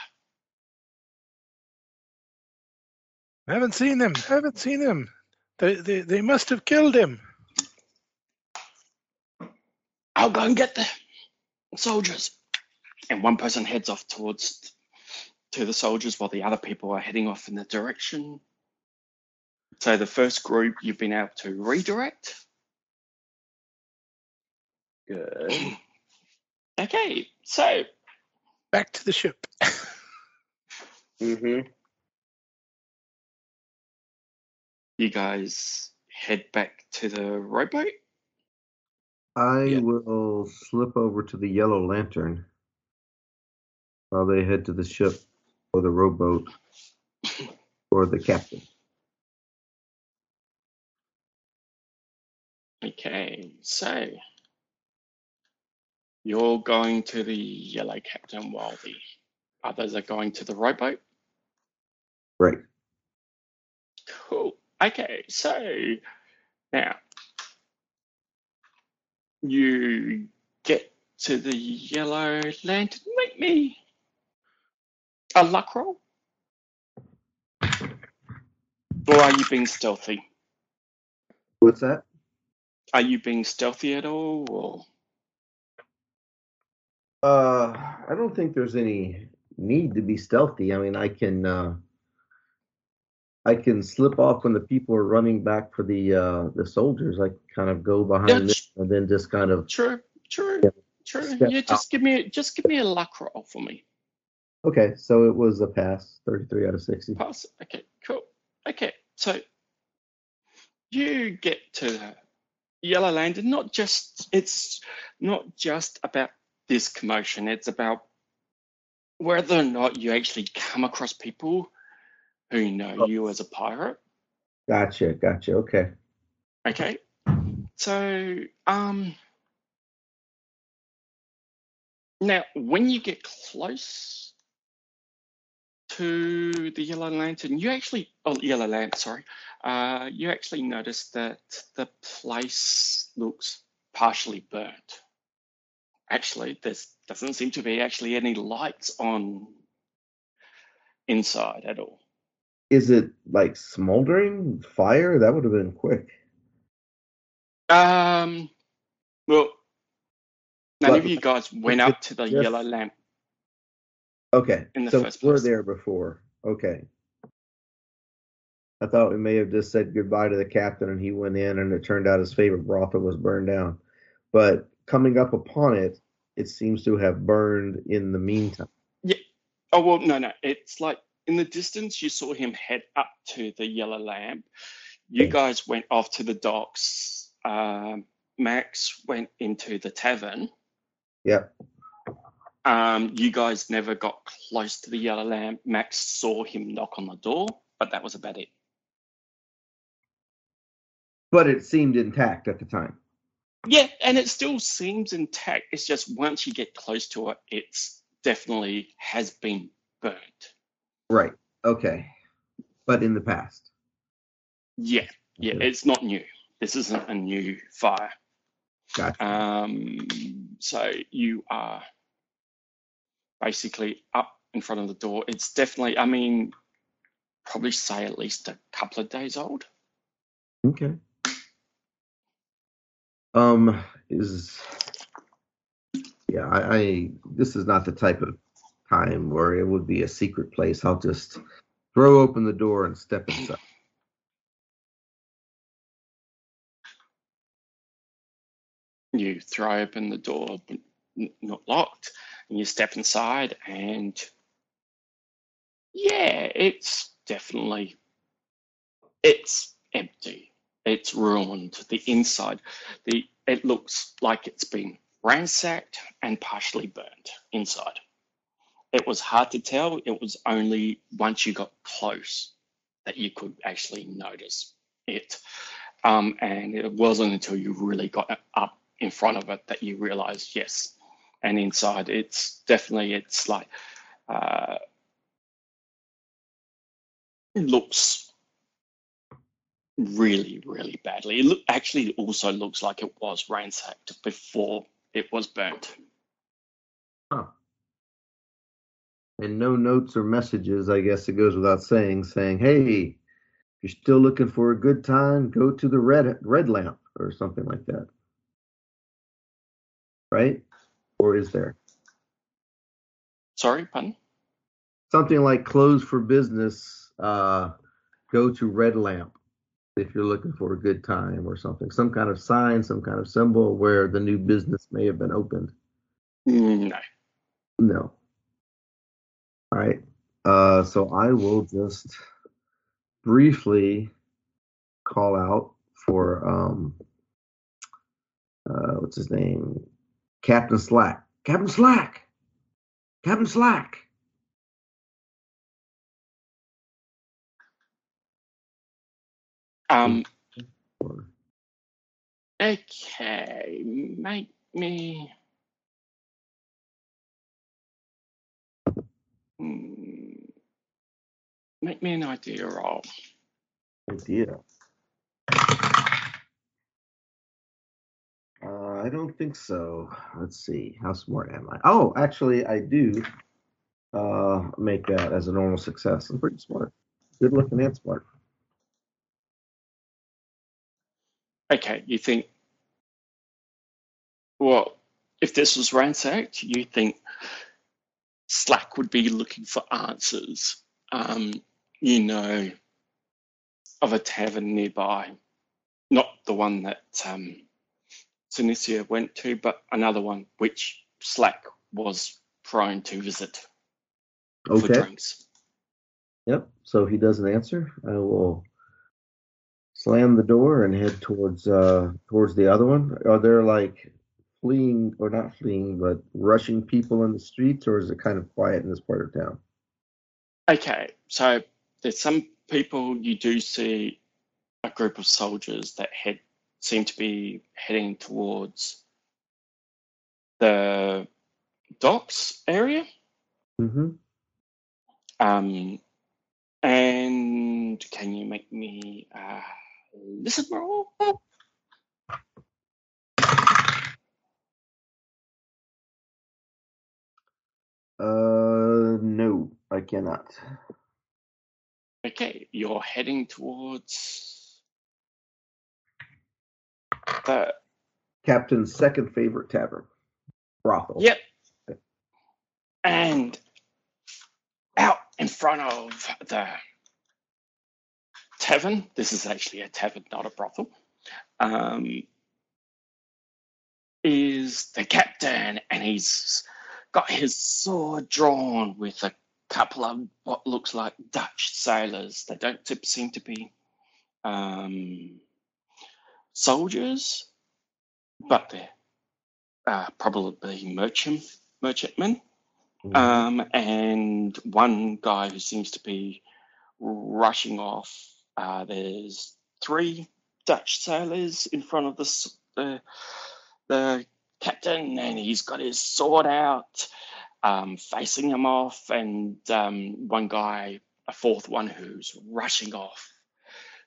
I haven't seen him. I haven't seen him. They, they, they must have killed him. I'll go and get the soldiers. And one person heads off towards to the soldiers while the other people are heading off in the direction. So the first group you've been able to redirect. Good. Okay, so Back to the ship. Mm-hmm. you guys head back to the rowboat. I Yeah. will slip over to the yellow lantern while they head to the ship or the rowboat or the captain. Okay, so you're going to the yellow captain while the others are going to the rowboat. Right. Cool. Okay, so now you get to the yellow lantern. Make me a luck roll. Or are you being stealthy? What's that? Are you being stealthy at all? Or Uh, I don't think there's any need to be stealthy. I mean, I can uh, I can slip off when the people are running back for the uh, the soldiers. I kind of go behind Yeah, them and then just kind of true, true, Yeah. true. Yeah, just give me just give me a luck roll for me. okay. So it was a pass, thirty three out of sixty. Pass. Okay, cool. Okay, so you get to the Yellow Lantern. Not just it's not just about this commotion. It's about whether or not you actually come across people who know Oh. you as a pirate. Gotcha, gotcha. Okay. Okay, so um, now when you get close to the yellow lantern, you actually oh yellow lamp, sorry, uh, you actually notice that the place looks partially burnt. Actually, there doesn't seem to be actually any lights on inside at all. Is it like smoldering fire? That would have been quick. Um, well, none But of you guys went up to the yellow lamp. Okay. In the so first we're there before. Okay. I thought we may have just said goodbye to the captain and he went in and it turned out his favorite brothel was burned down. But coming up upon it, it seems to have burned in the meantime. Yeah. Oh well, no, no. It's like in the distance you saw him head up to the yellow lamp. You guys went off to the docks. Um, Max went into the tavern. Yep. Um, you guys never got close to the yellow lamp. Max saw him knock on the door, but that was about it. But it seemed intact at the time. Yeah, and it still seems intact. It's just once you get close to it, it's definitely has been burnt. Right. Okay. But in the past. Yeah, yeah, Okay. it's not new. This isn't a new fire. Gotcha. Um, so you are basically up in front of the door. It's definitely, I mean, probably say at least a couple of days old. Okay. Um, is yeah, I, I this is not the type of time where it would be a secret place. I'll just throw open the door and step inside. You throw open the door, but not locked, and you step inside, and yeah, it's definitely it's empty. It's ruined. The inside, the it looks like it's been ransacked and partially burned inside. It was hard to tell. It was only once you got close that you could actually notice it. Um, and it wasn't until you really got up in front of it that you realized, yes. And inside, it's definitely, it's like, uh, it looks really, really badly. It look, actually also looks like it was ransacked before it was burnt. Huh. And no notes or messages, I guess it goes without saying, saying, hey, if you're still looking for a good time, go to the red red lamp or something like that. Right? Or is there? Sorry, pardon? Something like close for business, uh, go to red lamp if you're looking for a good time or something. Some kind of sign, some kind of symbol where the new business may have been opened. No. No. All right. Uh, so I will just briefly call out for um, uh, what's his name? Captain Slack. Captain Slack. Captain Slack. Um, okay, make me. Hmm, Make me an idea roll. idea. Uh, I don't think so. Let's see. How smart am I? Oh, actually, I do uh, make that as a normal success. I'm pretty smart. Good looking and smart. Okay, you think, well, if this was ransacked, you think Slack would be looking for answers, um, you know, of a tavern nearby, not the one that um, Sunisa went to, but another one which Slack was prone to visit for Okay. drinks. Yep. So he doesn't answer. I will slam the door and head towards uh towards the other one. Are there like fleeing or not fleeing, but rushing people in the streets, or is it kind of quiet in this part of town? Okay, so there's some people you do see a group of soldiers that head seem to be heading towards the docks area. Mm-hmm. Um, and can you make me uh, listen roll? Uh, no, I cannot. Okay, you're heading towards the Captain's second favorite tavern, brothel. Yep. And out in front of the tavern, this is actually a tavern, not a brothel, um, is the captain, and he's got his sword drawn with a couple of what looks like Dutch sailors. They don't seem to be um, soldiers, but they're uh, probably merchant merchantmen. Mhm. Um, and one guy who seems to be rushing off. Uh, there's three Dutch sailors in front of the the captain, and he's got his sword out, um, facing him off. And um, one guy, a fourth one, who's rushing off,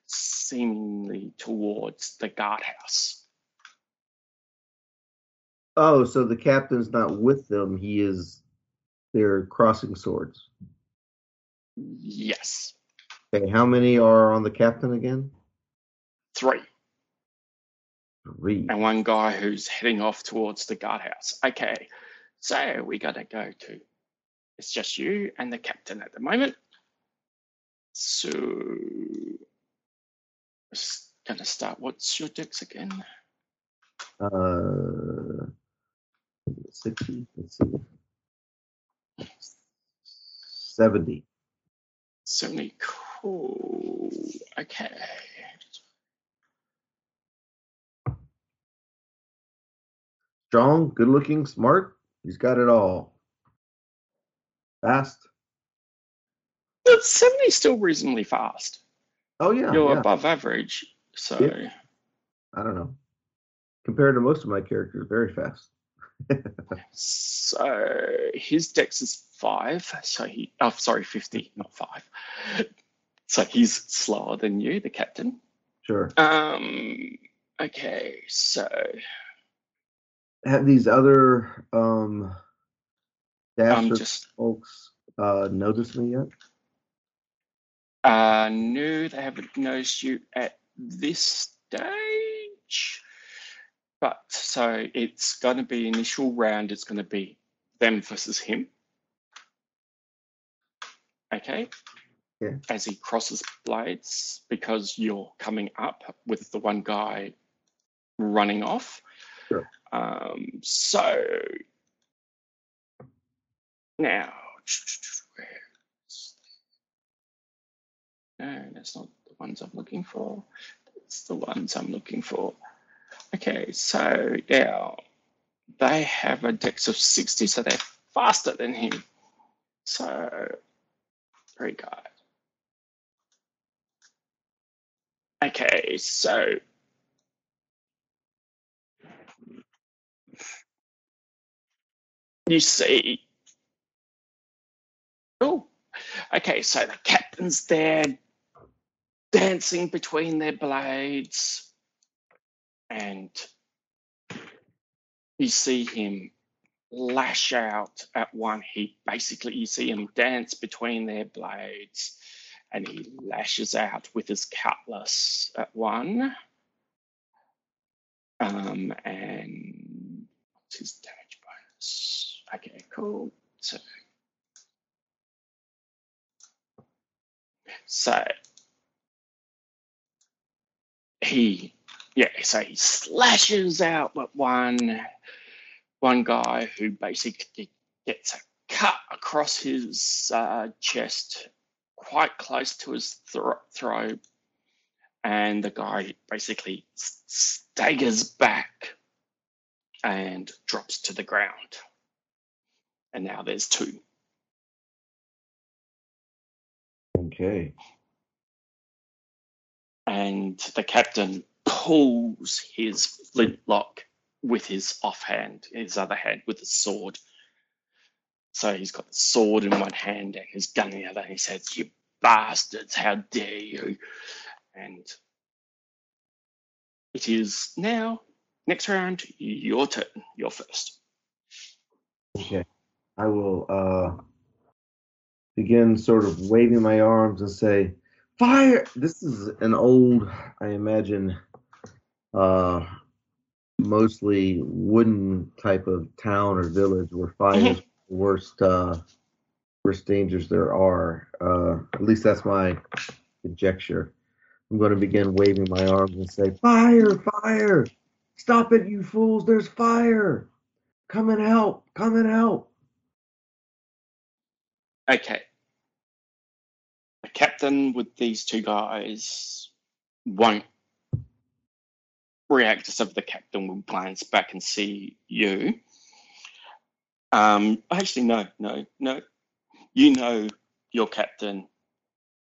seemingly towards the guardhouse. Oh, so the captain's not with them. He is. They're crossing swords. Yes, Okay, how many are on the captain again? three. Three. and one guy who's heading off towards the guardhouse. Okay, so we gotta go to. It's just you and the captain at the moment. So, gonna start. What's your dex again? Uh, sixty. Let's see. Seventy. Seventy. Oh, okay. Strong, good looking, smart. He's got it all. Fast. But 70 is still reasonably fast. Oh, yeah. You're yeah. above average. So. Yeah. I don't know. Compared to most of my characters, very fast. so his dex is five. So he, oh, sorry, 50, not five. So he's slower than you, the captain. Sure. Um, okay, so Have these other um I'm just folks uh noticed me yet? uh, no, they haven't noticed you at this stage. But so it's going to be initial round. It's going to be them versus him. Okay. Yeah. As he crosses blades, because you're coming up with the one guy running off. Sure. Um, so now, no, that's not the ones I'm looking for. That's the ones I'm looking for. Okay, so now they have a dex of 60, so they're faster than him. So, very good. Okay, so you see. Oh, okay, so the captain's there dancing between their blades, and you see him lash out at one. He basically, you see him dance between their blades, and he lashes out with his cutlass at one. Um, and what's his damage bonus? Okay, cool. So, so he, yeah, so he slashes out at one, one guy who basically gets a cut across his uh, chest, quite close to his thro- throat, and the guy basically staggers back and drops to the ground. And now there's two. Okay. and the captain pulls his flintlock with his offhand, his other hand with the sword. So he's got the sword in one hand and his gun in the other. And he says, "You bastards! How dare you!" And it is now next round. Your turn. You're first. Okay. I will uh begin sort of waving my arms and say, Fire! This is an old, I imagine, uh mostly wooden type of town or village where fire is the worst uh worst dangers there are. Uh at least that's my conjecture. I'm gonna begin waving my arms and say, Fire, fire! Stop it, you fools, there's fire! Come and help, come and help. Okay. The captain with these two guys won't react as if the captain will glance back and see you. Um, actually, no, no, no. You know your captain,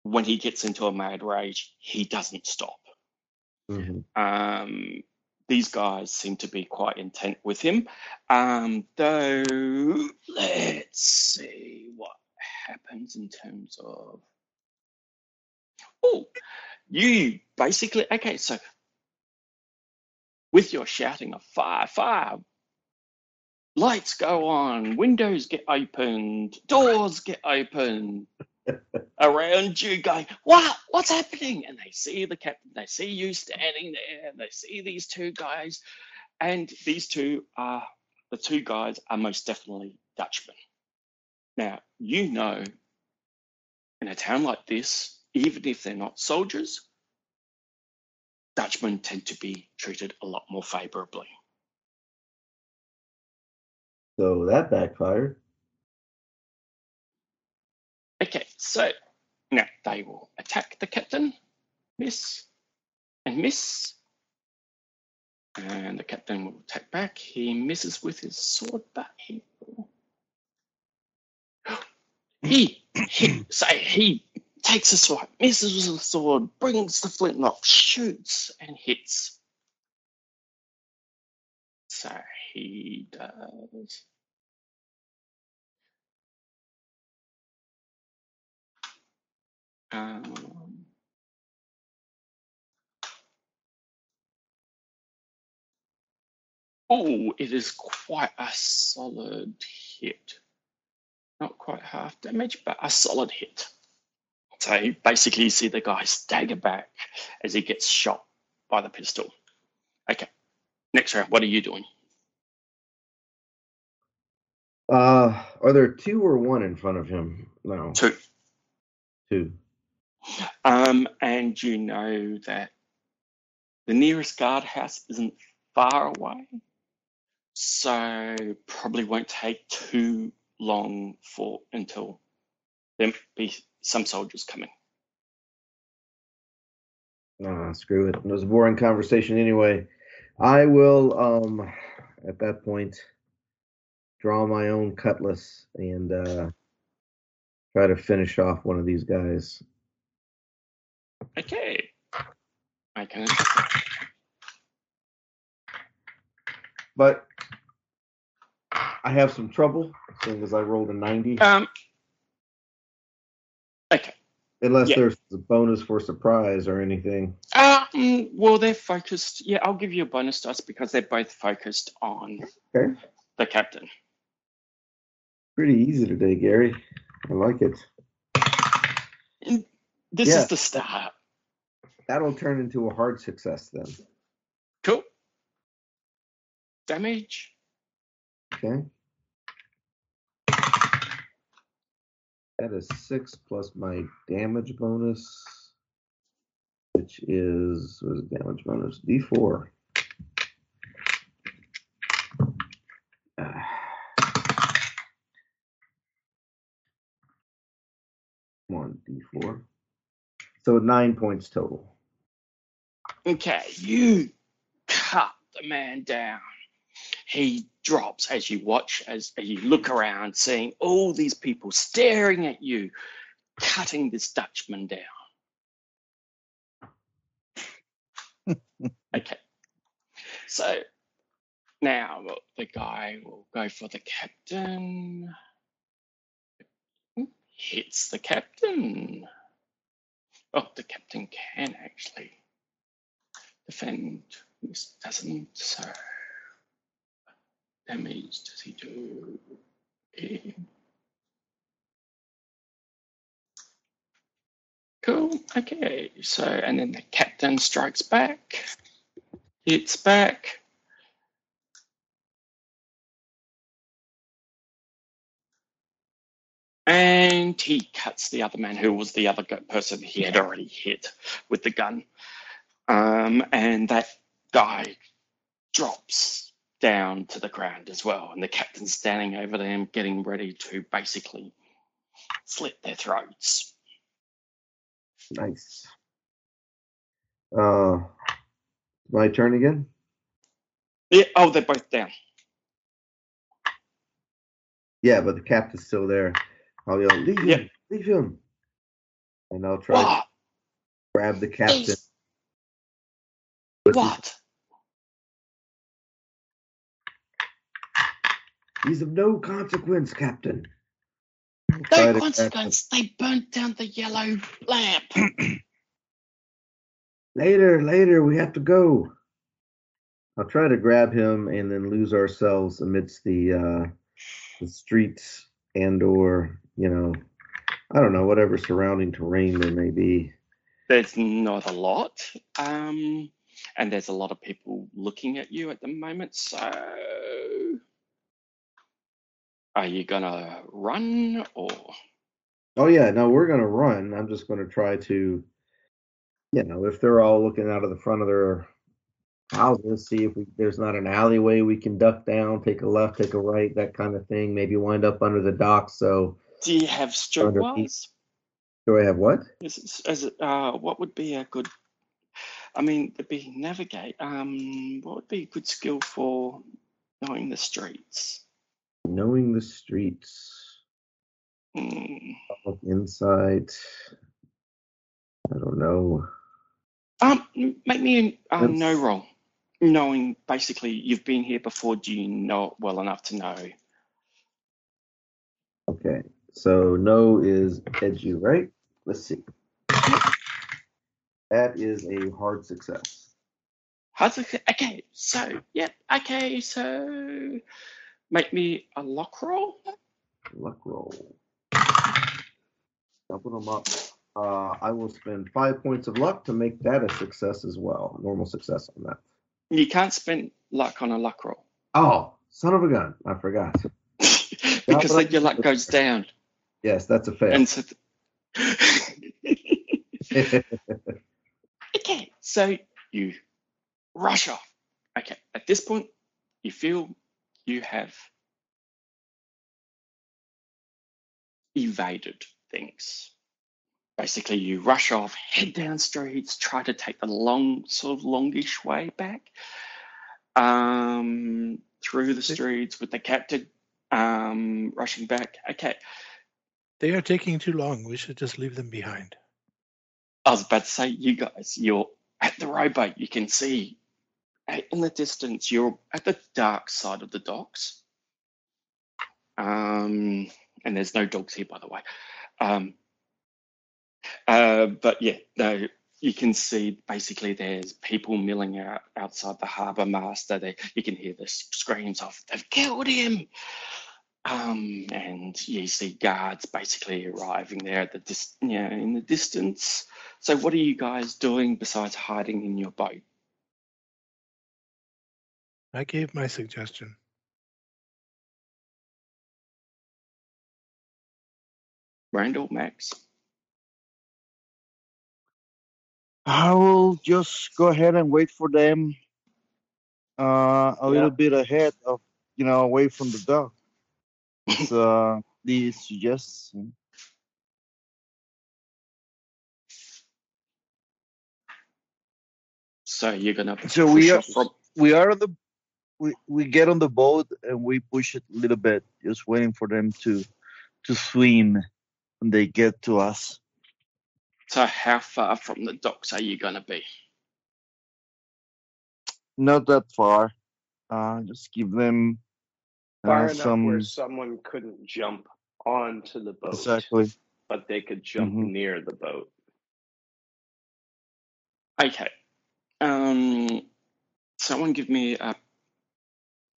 when he gets into a mad rage, he doesn't stop. Mhm. Um, these guys seem to be quite intent with him. Um, though, let's see what happens in terms of. Oh, you basically. Okay, so with your shouting of fire, fire, lights go on, windows get opened, doors get opened around you going, What? What's happening? And they see the captain, they see you standing there, and they see these two guys. And these two are the two guys are most definitely Dutchmen. Now, you know, in a town like this, even if they're not soldiers, Dutchmen tend to be treated a lot more favorably. So that backfired. Okay, so now they will attack the captain, miss, and miss. And the captain will attack back. He misses with his sword, but he will. He, he, say he takes a sword, misses with the sword, brings the flintlock, shoots, and hits. So he does. Um, oh, it is quite a solid hit. Not quite half damage, but a solid hit. So basically, you see the guy stagger back as he gets shot by the pistol. Okay, next round, what are you doing? Uh, are there two or one in front of him? No, Two. two. Um, and you know that the nearest guardhouse isn't far away, so probably won't take too long for until there be some soldiers coming. Ah, screw it. It was a boring conversation anyway. I will, um, at that point, draw my own cutlass and uh, try to finish off one of these guys. Okay. I can. But I have some trouble, seeing as I rolled a 90. Um. Okay. Unless yeah. there's a bonus for surprise or anything. Um. Well, they're focused. Yeah, I'll give you a bonus dice because they're both focused on Okay. the captain. Pretty easy today, Gary. I like it. This Yeah. is the start. That'll turn into a hard success then. Cool. Damage. Okay. That is six plus my damage bonus, which is what is damage bonus? D four. D four. So nine points total. Okay, you cut the man down. He drops as you watch, as, as you look around, seeing all these people staring at you, cutting this Dutchman down. okay. So now the guy will go for the captain. Hits the captain. Oh, the captain can actually defend. This doesn't. So damage does he do? Okay. Cool. Okay. So and then the captain strikes back. Hits back. And he cuts the other man, who was the other person he had already hit with the gun. Um, and that guy drops down to the ground as well. And the captain's standing over them, getting ready to basically slit their throats. Nice. Uh, my turn again. Yeah, oh, they're both down. Yeah, but the captain's still there. I'll yell, leave him, Yeah. leave him. And I'll try to grab the captain. What? He's of no consequence, Captain. No consequence. They burnt down the yellow lamp. Later, later, we have to go. I'll try to grab him and then lose ourselves amidst the uh, the streets and or you know, I don't know whatever surrounding terrain there may be. There's not a lot. Um, and there's a lot of people looking at you at the moment. So, are you gonna run or? Oh yeah, no, we're gonna run. I'm just gonna try to, you know, if they're all looking out of the front of their houses, see if we, there's not an alleyway we can duck down, take a left, take a right, that kind of thing. Maybe wind up under the dock. So, Do you have streetwise? do I have what? Is is it, uh, what would be a good? I mean, there'd be navigate. Um, what would be a good skill for knowing the streets? Knowing the streets. Public insight. I don't know. Um, make me a um, no roll. Knowing basically you've been here before, do you know it well enough to know? Okay. So no is edgy, right? Let's see. That is a hard success. How's it? Okay, so yep. Okay, so make me a luck roll. Luck roll. Double them up. Uh, I will spend five points of luck to make that a success as well. Normal success on that. You can't spend luck on a luck roll Oh, son of a gun. I forgot. because then your luck goes down. Yes, that's a fail. And so, okay, so you rush off. Okay, at this point, you feel you have evaded things. Basically, you rush off, head down streets, try to take the long, sort of longish way back um, through the streets with the captain um, rushing back. Okay, They are taking too long. We should just leave them behind. I was about to say, you guys, you're at the rowboat. You can see uh, in the distance, you're at the dark side of the docks. Um, and there's no dogs here, by the way. Um, uh, but yeah, no, you can see basically there's people milling out outside the harbour master. They, you can hear the screams of, they've killed him. Um, and you see guards basically arriving there at the dis- you know, in the distance. So what are you guys doing besides hiding in your boat? I gave my suggestion. Randall, Max? I will just go ahead and wait for them uh, a little bit ahead of, you know, away from the dog. Uh, the suggestion. So you're gonna So we are from we are on the we, we get on the boat and we push it a little bit, just waiting for them to to swim when they get to us. so how far from the docks are you gonna be? Not that far. Uh, just give them Far uh, enough some where someone couldn't jump onto the boat, exactly. but they could jump Mhm. near the boat. Okay. Um, someone give me a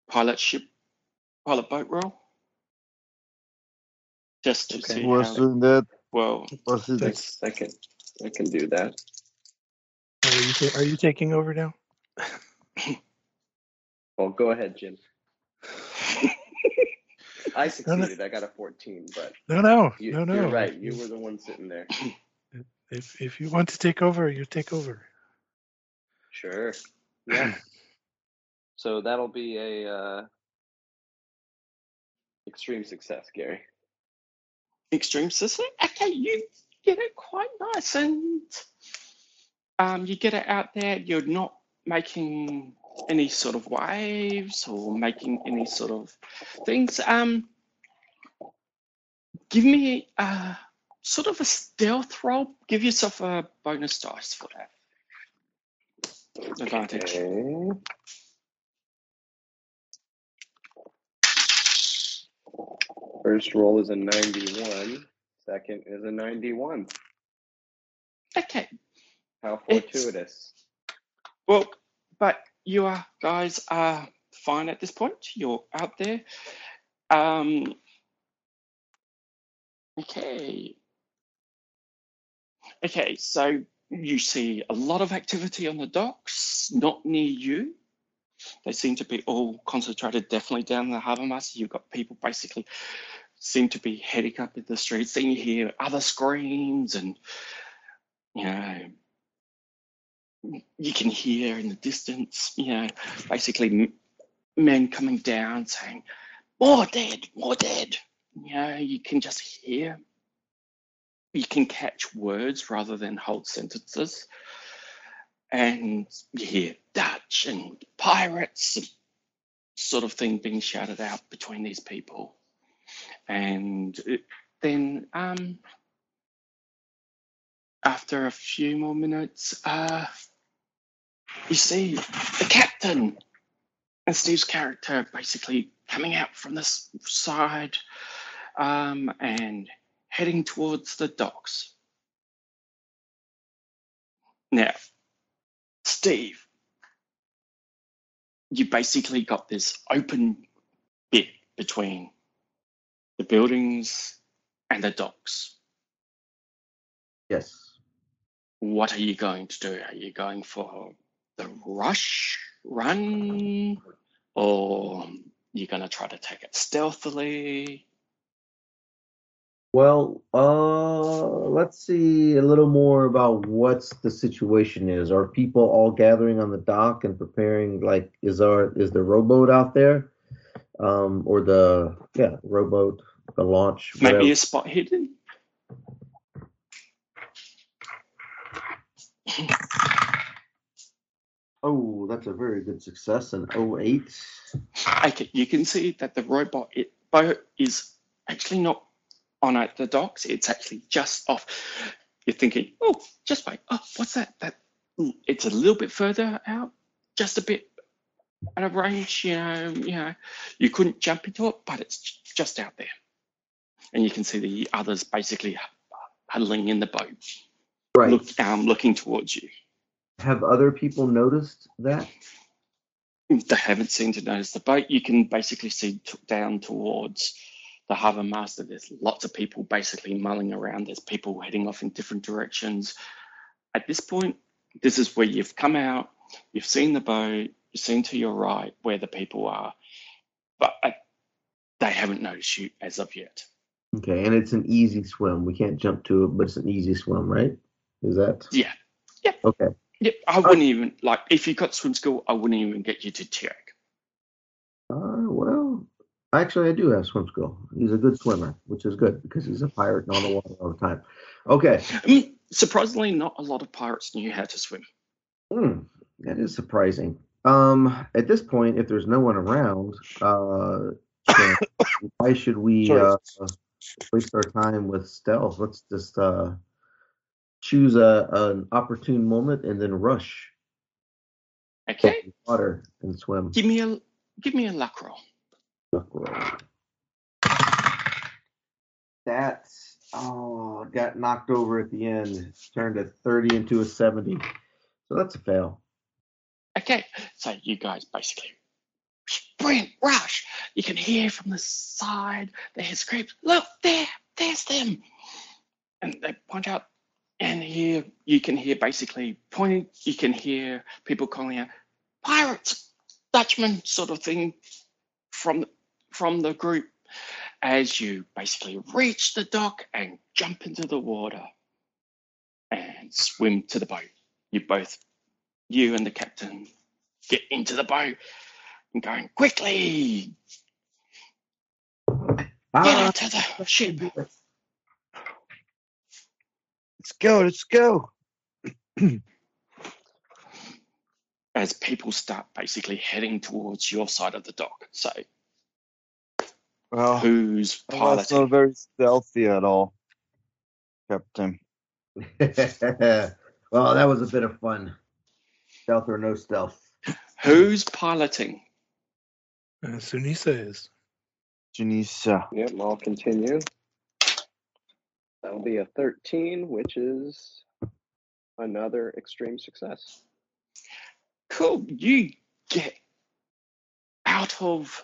pilot ship, pilot boat roll, just to Okay. see Who was how doing that? well. Was I can, I can do that. Are you, ta- are you taking over now? Well, go ahead, Jim. I succeeded. I got a 14, but No, no, you, no, no. you're right. You were the one sitting there. If if you want to take over, you take over. Sure. Yeah. so that'll be a uh, extreme success, Gary. extreme success. Okay, you get it quite nice, and um, you get it out there. You're not making any sort of waves or making any sort of things. Um, give me a sort of a stealth roll. Give yourself a bonus dice for that advantage. Okay. First roll is a 91. Second is a 91. Okay, How It's- fortuitous. Well, but you are guys are fine at this point. You're out there. Um, okay. Okay, so you see a lot of activity on the docks, not near you. They seem to be all concentrated definitely down the harbour master. You've got people basically seem to be heading up in the streets. Then you hear other screams and you know you can hear in the distance, you know, basically men coming down saying, more dead, more dead. You know, you can just hear. You can catch words rather than whole sentences. and you hear Dutch and pirates sort of thing being shouted out between these people. And it, then um, after a few more minutes, uh, you see the captain and Steve's character basically coming out from this side um, and heading towards the docks. Now, Steve, you basically got this open bit between the buildings and the docks. Yes. What are you going to do? Are you going for rush, run, or you're going to try to take it stealthily? Well, uh, let's see a little more about what's the situation is. Are people all gathering on the dock and preparing? Like, is our is the rowboat out there, um, or the yeah rowboat, the launch? Maybe whatever? a spot hidden? Oh, that's a very good success. An 08. Okay, you can see that the robot it, boat is actually not on at the docks. It's actually just off. You're thinking, oh, just wait. Oh, what's that? That mm, it's a little bit further out, just a bit out of range. You know, you know, you couldn't jump into it, but it's just out there, and you can see the others basically huddling in the boat, Right. look, um, looking towards you. Have other people noticed that? They haven't seemed to notice the boat. You can basically see t- down towards the harbour master. There's lots of people basically mulling around. There's people heading off in different directions. At this point, this is where you've come out. You've seen the boat. You've seen to your right where the people are, but uh, they haven't noticed you as of yet. Okay, and it's an easy swim. We can't jump to it, but it's an easy swim, right? Is that Yeah. Yeah. okay? I wouldn't even like if you got swim school. I wouldn't even get you to check. Uh, well, actually, I do have swim school. He's a good swimmer, which is good because he's a pirate and on the water all the time. Okay, Mm, surprisingly, not a lot of pirates knew how to swim. Hmm, that is surprising. Um, at this point, if there's no one around, uh, then why should we uh, waste our time with stealth? Let's just uh, choose a an opportune moment and then rush Okay. the water and swim. Give me a give me a luck roll. Luck roll. That's oh, got knocked over at the end. Turned a 30 into a 70. So that's a fail. Okay, so you guys basically sprint, rush. You can hear from the side, they hear screams. Look there, there's them, and they point out. And here you can hear basically pointing. You can hear people calling out, "Pirates, Dutchman," sort of thing from from the group as you basically reach the dock and jump into the water and swim to the boat. You both you and the captain get into the boat and going quickly get Ah, into the ship Let's go. Let's go. as people start basically heading towards your side of the dock. So Well, who's well, that's not very stealthy at all, Captain. well, that was a bit of fun. Stealth or no stealth. Who's piloting? Uh, Sunisa is. Janisa. Yep, I'll continue. That'll be a 13, which is another extreme success. Cool. You get out of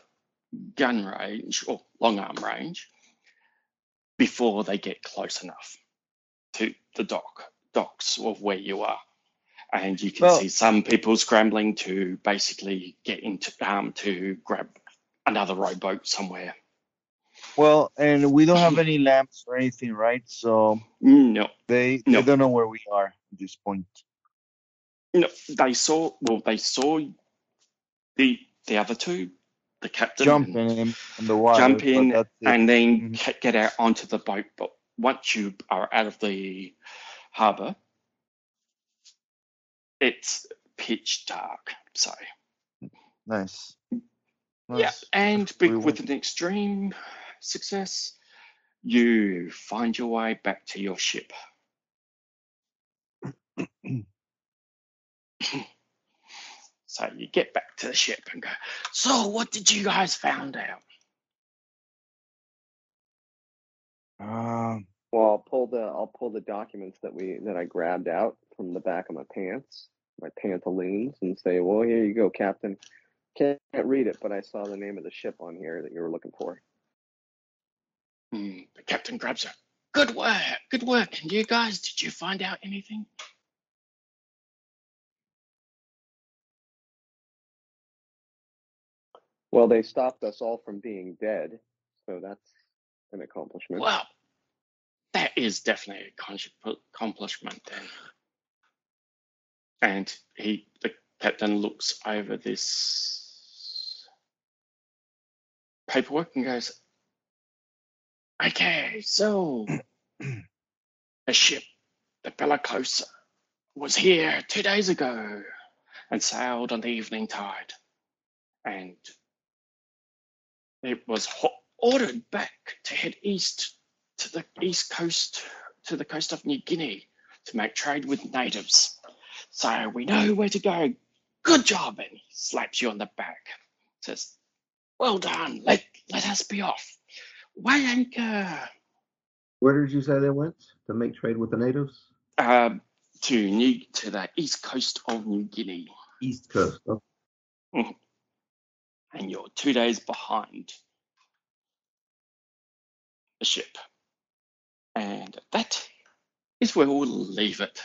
gun range or long arm range before they get close enough to the dock docks of where you are. And you can Well- see some people scrambling to basically get into um to grab another rowboat somewhere. Well, and we don't have any lamps or anything, right? So No, they No. they don't know where we are at this point. no, they saw well, they saw the the other two, the captain Jump and- in in the water. jump in and then Mhm. get out onto the boat. But once you are out of the harbour, it's pitch dark. So Nice. yeah, and We went- with an extreme success, you find your way back to your ship. so you get back to the ship and go. So what did you guys found out? Um, Well, I'll pull the I'll pull the documents that we that I grabbed out from the back of my pants, my pantaloons, and say, "Well, here you go, Captain. Can't read it, but I saw the name of the ship on here that you were looking for." Hmm, the captain grabs her. Good work, good work. And you guys, did you find out anything? Well, they stopped us all from being dead, so that's an accomplishment. Well, that is definitely a accomplishment then. And he, the captain, looks over this paperwork and goes, "Okay, so a ship, the Bellicose, was here two days ago and sailed on the evening tide, and it was ordered back to head east to the east coast, to the coast of New Guinea, to make trade with natives. So we know where to go. Good job. And he slaps you on the back. Says, Well done. Let, let us be off. Weigh anchor Where did you say they went to make trade with the natives? um, to New to the east coast of New Guinea. East Coast. Oh, And you're two days behind the ship. And that is where we'll leave it.